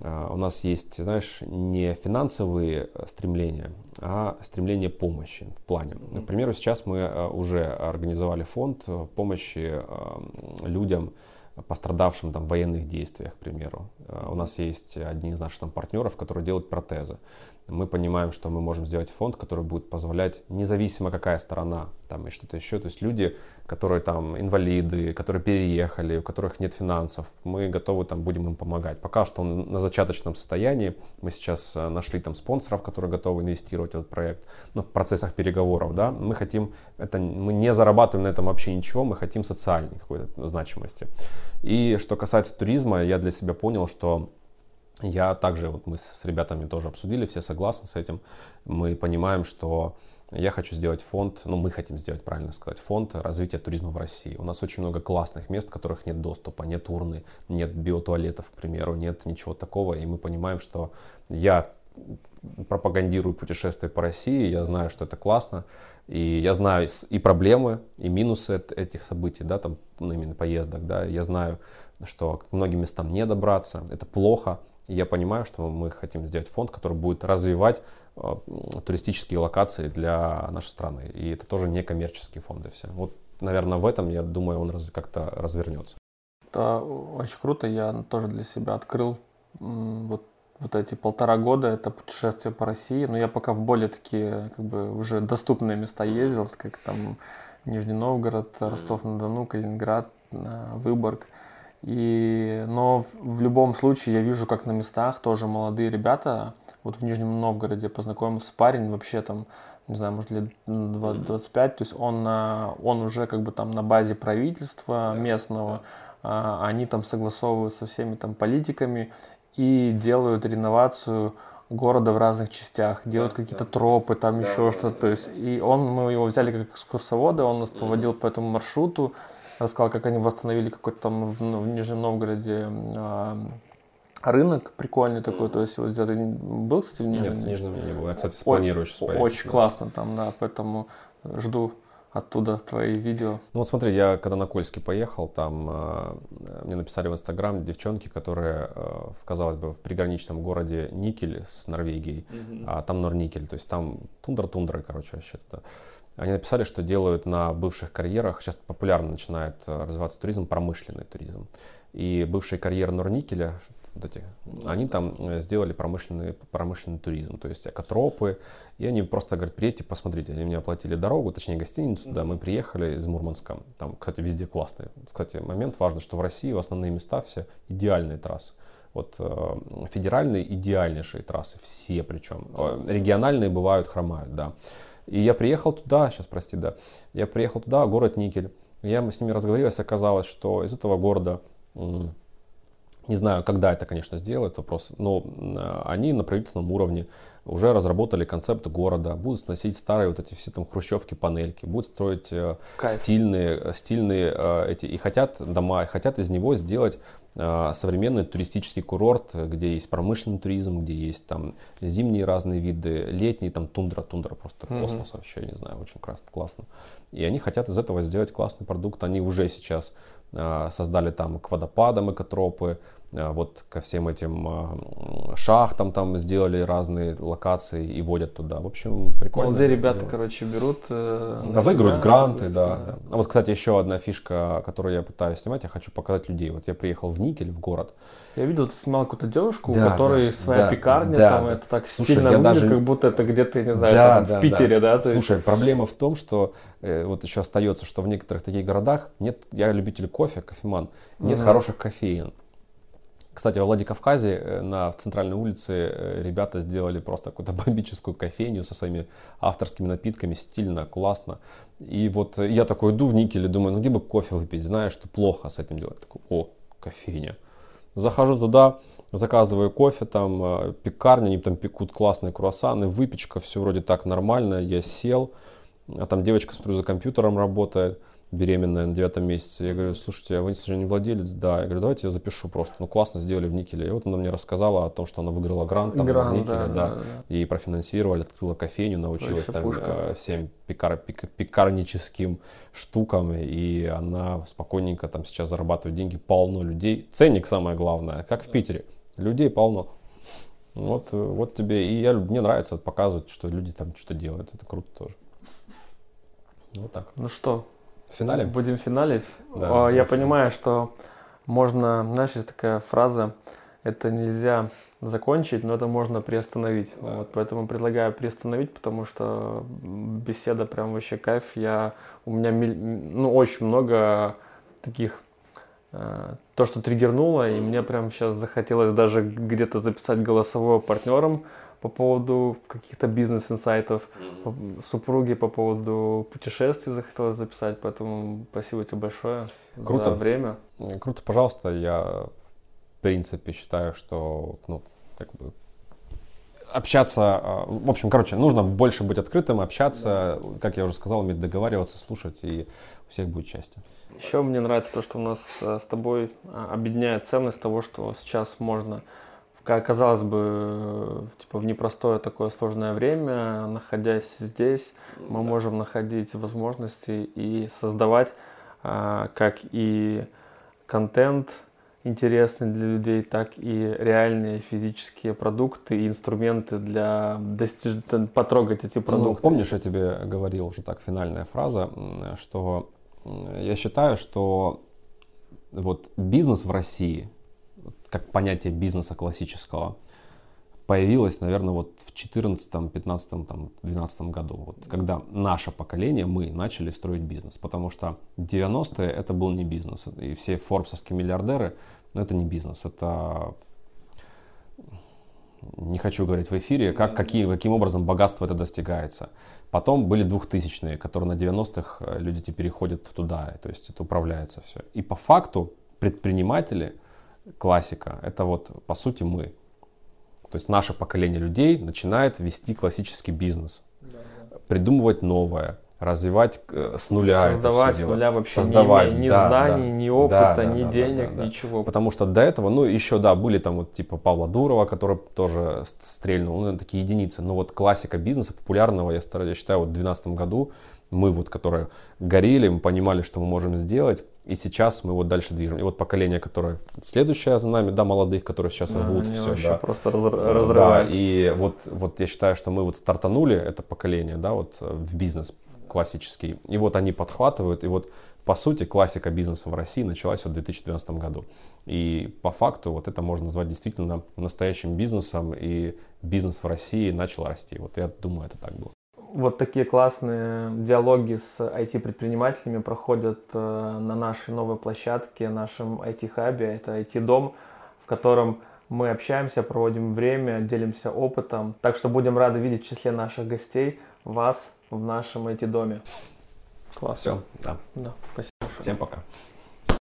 S2: а, у нас есть, знаешь, не финансовые э, стремления, а стремление помощи в плане. Например, сейчас мы э, уже организовали фонд э, помощи людям, пострадавшим там, в военных действиях, к примеру. У нас есть одни из наших там, партнеров, которые делают протезы мы понимаем, что мы можем сделать фонд, который будет позволять, независимо какая сторона, там и что-то еще, то есть люди, которые там инвалиды, которые переехали, у которых нет финансов, мы готовы там будем им помогать. Пока что он на зачаточном состоянии, мы сейчас э, нашли там спонсоров, которые готовы инвестировать в этот проект, но в процессах переговоров, да, мы хотим, это, мы не зарабатываем на этом вообще ничего, мы хотим социальной какой-то значимости. И что касается туризма, я для себя понял, что я также, вот мы с ребятами тоже обсудили, все согласны с этим. Мы понимаем, что я хочу сделать фонд, ну мы хотим сделать, правильно сказать, фонд развития туризма в России. У нас очень много классных мест, в которых нет доступа, нет урны, нет биотуалетов, к примеру, нет ничего такого. И мы понимаем, что я пропагандирую путешествия по России, я знаю, что это классно, и я знаю и проблемы, и минусы этих событий, да, там, ну, именно поездок, да, я знаю, что к многим местам не добраться, это плохо, и я понимаю, что мы хотим сделать фонд, который будет развивать э, туристические локации для нашей страны. И это тоже не коммерческие фонды все. Вот, наверное, в этом, я думаю, он как-то развернется.
S1: Это очень круто. Я тоже для себя открыл вот, вот эти полтора года. Это путешествие по России. Но я пока в более такие как бы уже доступные места ездил, как там Нижний Новгород, Ростов-на-Дону, Калининград, э, Выборг. И, но в, в любом случае я вижу, как на местах тоже молодые ребята, вот в Нижнем Новгороде познакомился парень, вообще там, не знаю, может лет 25, то есть он, на, он уже как бы там на базе правительства местного, а, они там согласовывают со всеми там политиками и делают реновацию города в разных частях, делают да, какие-то да. тропы, там да, еще да, что-то. Да, то есть, и он, мы его взяли как экскурсовода, он нас поводил по этому маршруту, рассказал, как они восстановили какой-то там в, ну, в Нижнем Новгороде э, рынок прикольный такой, то есть вот где ты был, кстати, в Нижнем?
S2: Нет, в Нижнем не был, я, кстати, планирую сейчас
S1: поехать. Очень да. классно там, да, поэтому жду оттуда твои видео.
S2: Ну вот смотри, я когда на Кольский поехал, там э, мне написали в Инстаграм девчонки, которые, э, в, казалось бы, в приграничном городе Никель с Норвегией, mm-hmm. а там Норникель, то есть там тундра-тундра, короче, вообще туда. Они написали, что делают на бывших карьерах, сейчас популярно начинает э, развиваться туризм, промышленный туризм. И бывший карьер Норникеля, вот эти, они там э, сделали промышленный, промышленный туризм, то есть экотропы, и они просто говорят, приедьте, посмотрите, они мне оплатили дорогу, точнее гостиницу, да, мы приехали из Мурманска, там, кстати, везде классные. Кстати, момент важный, что в России в основные места все идеальные трассы. Вот э, федеральные идеальнейшие трассы, все причем. Региональные бывают, хромают, да. И я приехал туда, сейчас, прости, да, я приехал туда, город Никель. Я с ними разговаривался, оказалось, что из этого города не знаю, когда это, конечно, сделают, вопрос, но э, они на правительственном уровне уже разработали концепт города, будут сносить старые вот эти все там хрущевки, панельки, будут строить э, стильные, стильные э, эти, и хотят дома, и хотят из него сделать современный туристический курорт, где есть промышленный туризм, где есть там зимние разные виды, летний, там тундра, тундра просто mm-hmm. космос вообще, не знаю, очень классно, классно. И они хотят из этого сделать классный продукт, они уже сейчас Э, создали там к водопадам экотропы, э, вот ко всем этим э, шахтам там сделали разные локации и водят туда. В общем, прикольно.
S1: Молодые ребята, короче, берут...
S2: Да, выиграют гранты, да, да. А вот, кстати, еще одна фишка, которую я пытаюсь снимать, я хочу показать людей. Вот я приехал в Никель, в город.
S1: Я видел, ты снимал какую-то девушку, да, у которой да, своя да, пекарня, да, там да. это так Слушай, стильно выглядит, даже... как будто это где-то, не знаю, да, там, да, в Питере, да?
S2: да? Слушай, есть... проблема в том, что э, вот еще остается, что в некоторых таких городах нет, я любитель кофе, кофеман, нет угу. хороших кофеин. Кстати, во Владикавказе э, на, в центральной улице э, ребята сделали просто какую-то бомбическую кофейню со своими авторскими напитками, стильно, классно. И вот я такой иду в Никеле, думаю, ну где бы кофе выпить, знаешь, что плохо с этим делать. Такой, о, кофейня. Захожу туда, заказываю кофе, там э, пекарня, они там пекут классные круассаны, выпечка, все вроде так нормально, я сел, а там девочка, смотрю, за компьютером работает, беременная на девятом месяце. Я говорю, слушайте, а вы не владелец? Да. Я говорю, давайте я запишу просто. Ну, классно сделали в Никеле. И вот она мне рассказала о том, что она выиграла грант там, грант, в Никеле, да, да, да. да. И профинансировали, открыла кофейню, научилась там пушка. Э, всем пекар, пек, пекарническим штукам. И она спокойненько там сейчас зарабатывает деньги. Полно людей. Ценник самое главное, как в Питере. Людей полно. Вот, вот тебе. И я, мне нравится показывать, что люди там что-то делают. Это круто тоже. Вот так.
S1: Ну что,
S2: Финале?
S1: Будем финалить. Да, Я понимаю, что можно, знаешь, есть такая фраза, это нельзя закончить, но это можно приостановить. Да. Вот, поэтому предлагаю приостановить, потому что беседа прям вообще кайф. Я, у меня ну, очень много таких э, то, что триггернуло, и мне прям сейчас захотелось даже где-то записать голосовое партнером, по поводу каких-то бизнес-инсайтов, mm-hmm. супруги по поводу путешествий захотелось записать, поэтому спасибо тебе большое Круто. за время.
S2: Круто, пожалуйста. Я в принципе считаю, что ну, как бы общаться, а, в общем, короче, нужно больше быть открытым, общаться, да. как я уже сказал, уметь договариваться, слушать, и у всех будет счастье.
S1: Еще мне нравится то, что у нас э, с тобой а, объединяет ценность того, что сейчас можно казалось бы, типа в непростое такое сложное время, находясь здесь, мы да. можем находить возможности и создавать а, как и контент интересный для людей, так и реальные физические продукты и инструменты для достиж... потрогать эти ну, продукты.
S2: Ну, помнишь, я тебе говорил уже так, финальная фраза, что я считаю, что вот бизнес в России – как понятие бизнеса классического появилось, наверное, вот в 14, 15, там, 12 году, вот, когда наше поколение, мы начали строить бизнес, потому что 90-е это был не бизнес, и все форбсовские миллиардеры, ну, это не бизнес, это не хочу говорить в эфире, как, какие, каким образом богатство это достигается. Потом были двухтысячные, которые на 90-х э, люди теперь переходят туда, то есть это управляется все. И по факту предприниматели – классика. Это вот, по сути, мы. То есть наше поколение людей начинает вести классический бизнес, да, да. придумывать новое, развивать э, с нуля
S1: Создавать
S2: это все
S1: с нуля
S2: делать.
S1: вообще
S2: Создавать,
S1: не имея ни
S2: да,
S1: знаний,
S2: да.
S1: ни опыта,
S2: Да,
S1: ни
S2: да, да,
S1: денег,
S2: да, да.
S1: ничего.
S2: Потому что до этого, ну, еще, да, были там вот типа Павла Дурова, который тоже стрельнул, ну, такие единицы. Но вот классика бизнеса популярного, я, я считаю, вот в 2012 году мы вот, которые горели, мы понимали, что мы можем сделать, и сейчас мы вот дальше движем. И вот поколение, которое следующее за нами, да, молодых, которые сейчас
S1: Да,
S2: рвут все, да.
S1: просто
S2: Да,
S1: разрывают.
S2: и вот, вот я считаю, что мы вот стартанули это поколение, да, вот э, в бизнес классический, и вот они подхватывают, и вот по сути классика бизнеса в России началась в 2012 году. И по факту вот это можно назвать действительно настоящим бизнесом, и бизнес в России начал расти. Вот я думаю, это так было.
S1: Вот такие классные диалоги с IT-предпринимателями проходят э, на нашей новой площадке, нашем IT-хабе. Это IT-дом, в котором мы общаемся, проводим время, делимся опытом. Так что будем рады видеть в числе наших гостей вас в нашем IT-доме. Класс.
S2: Все, да.
S1: Да, спасибо.
S2: Всем пока.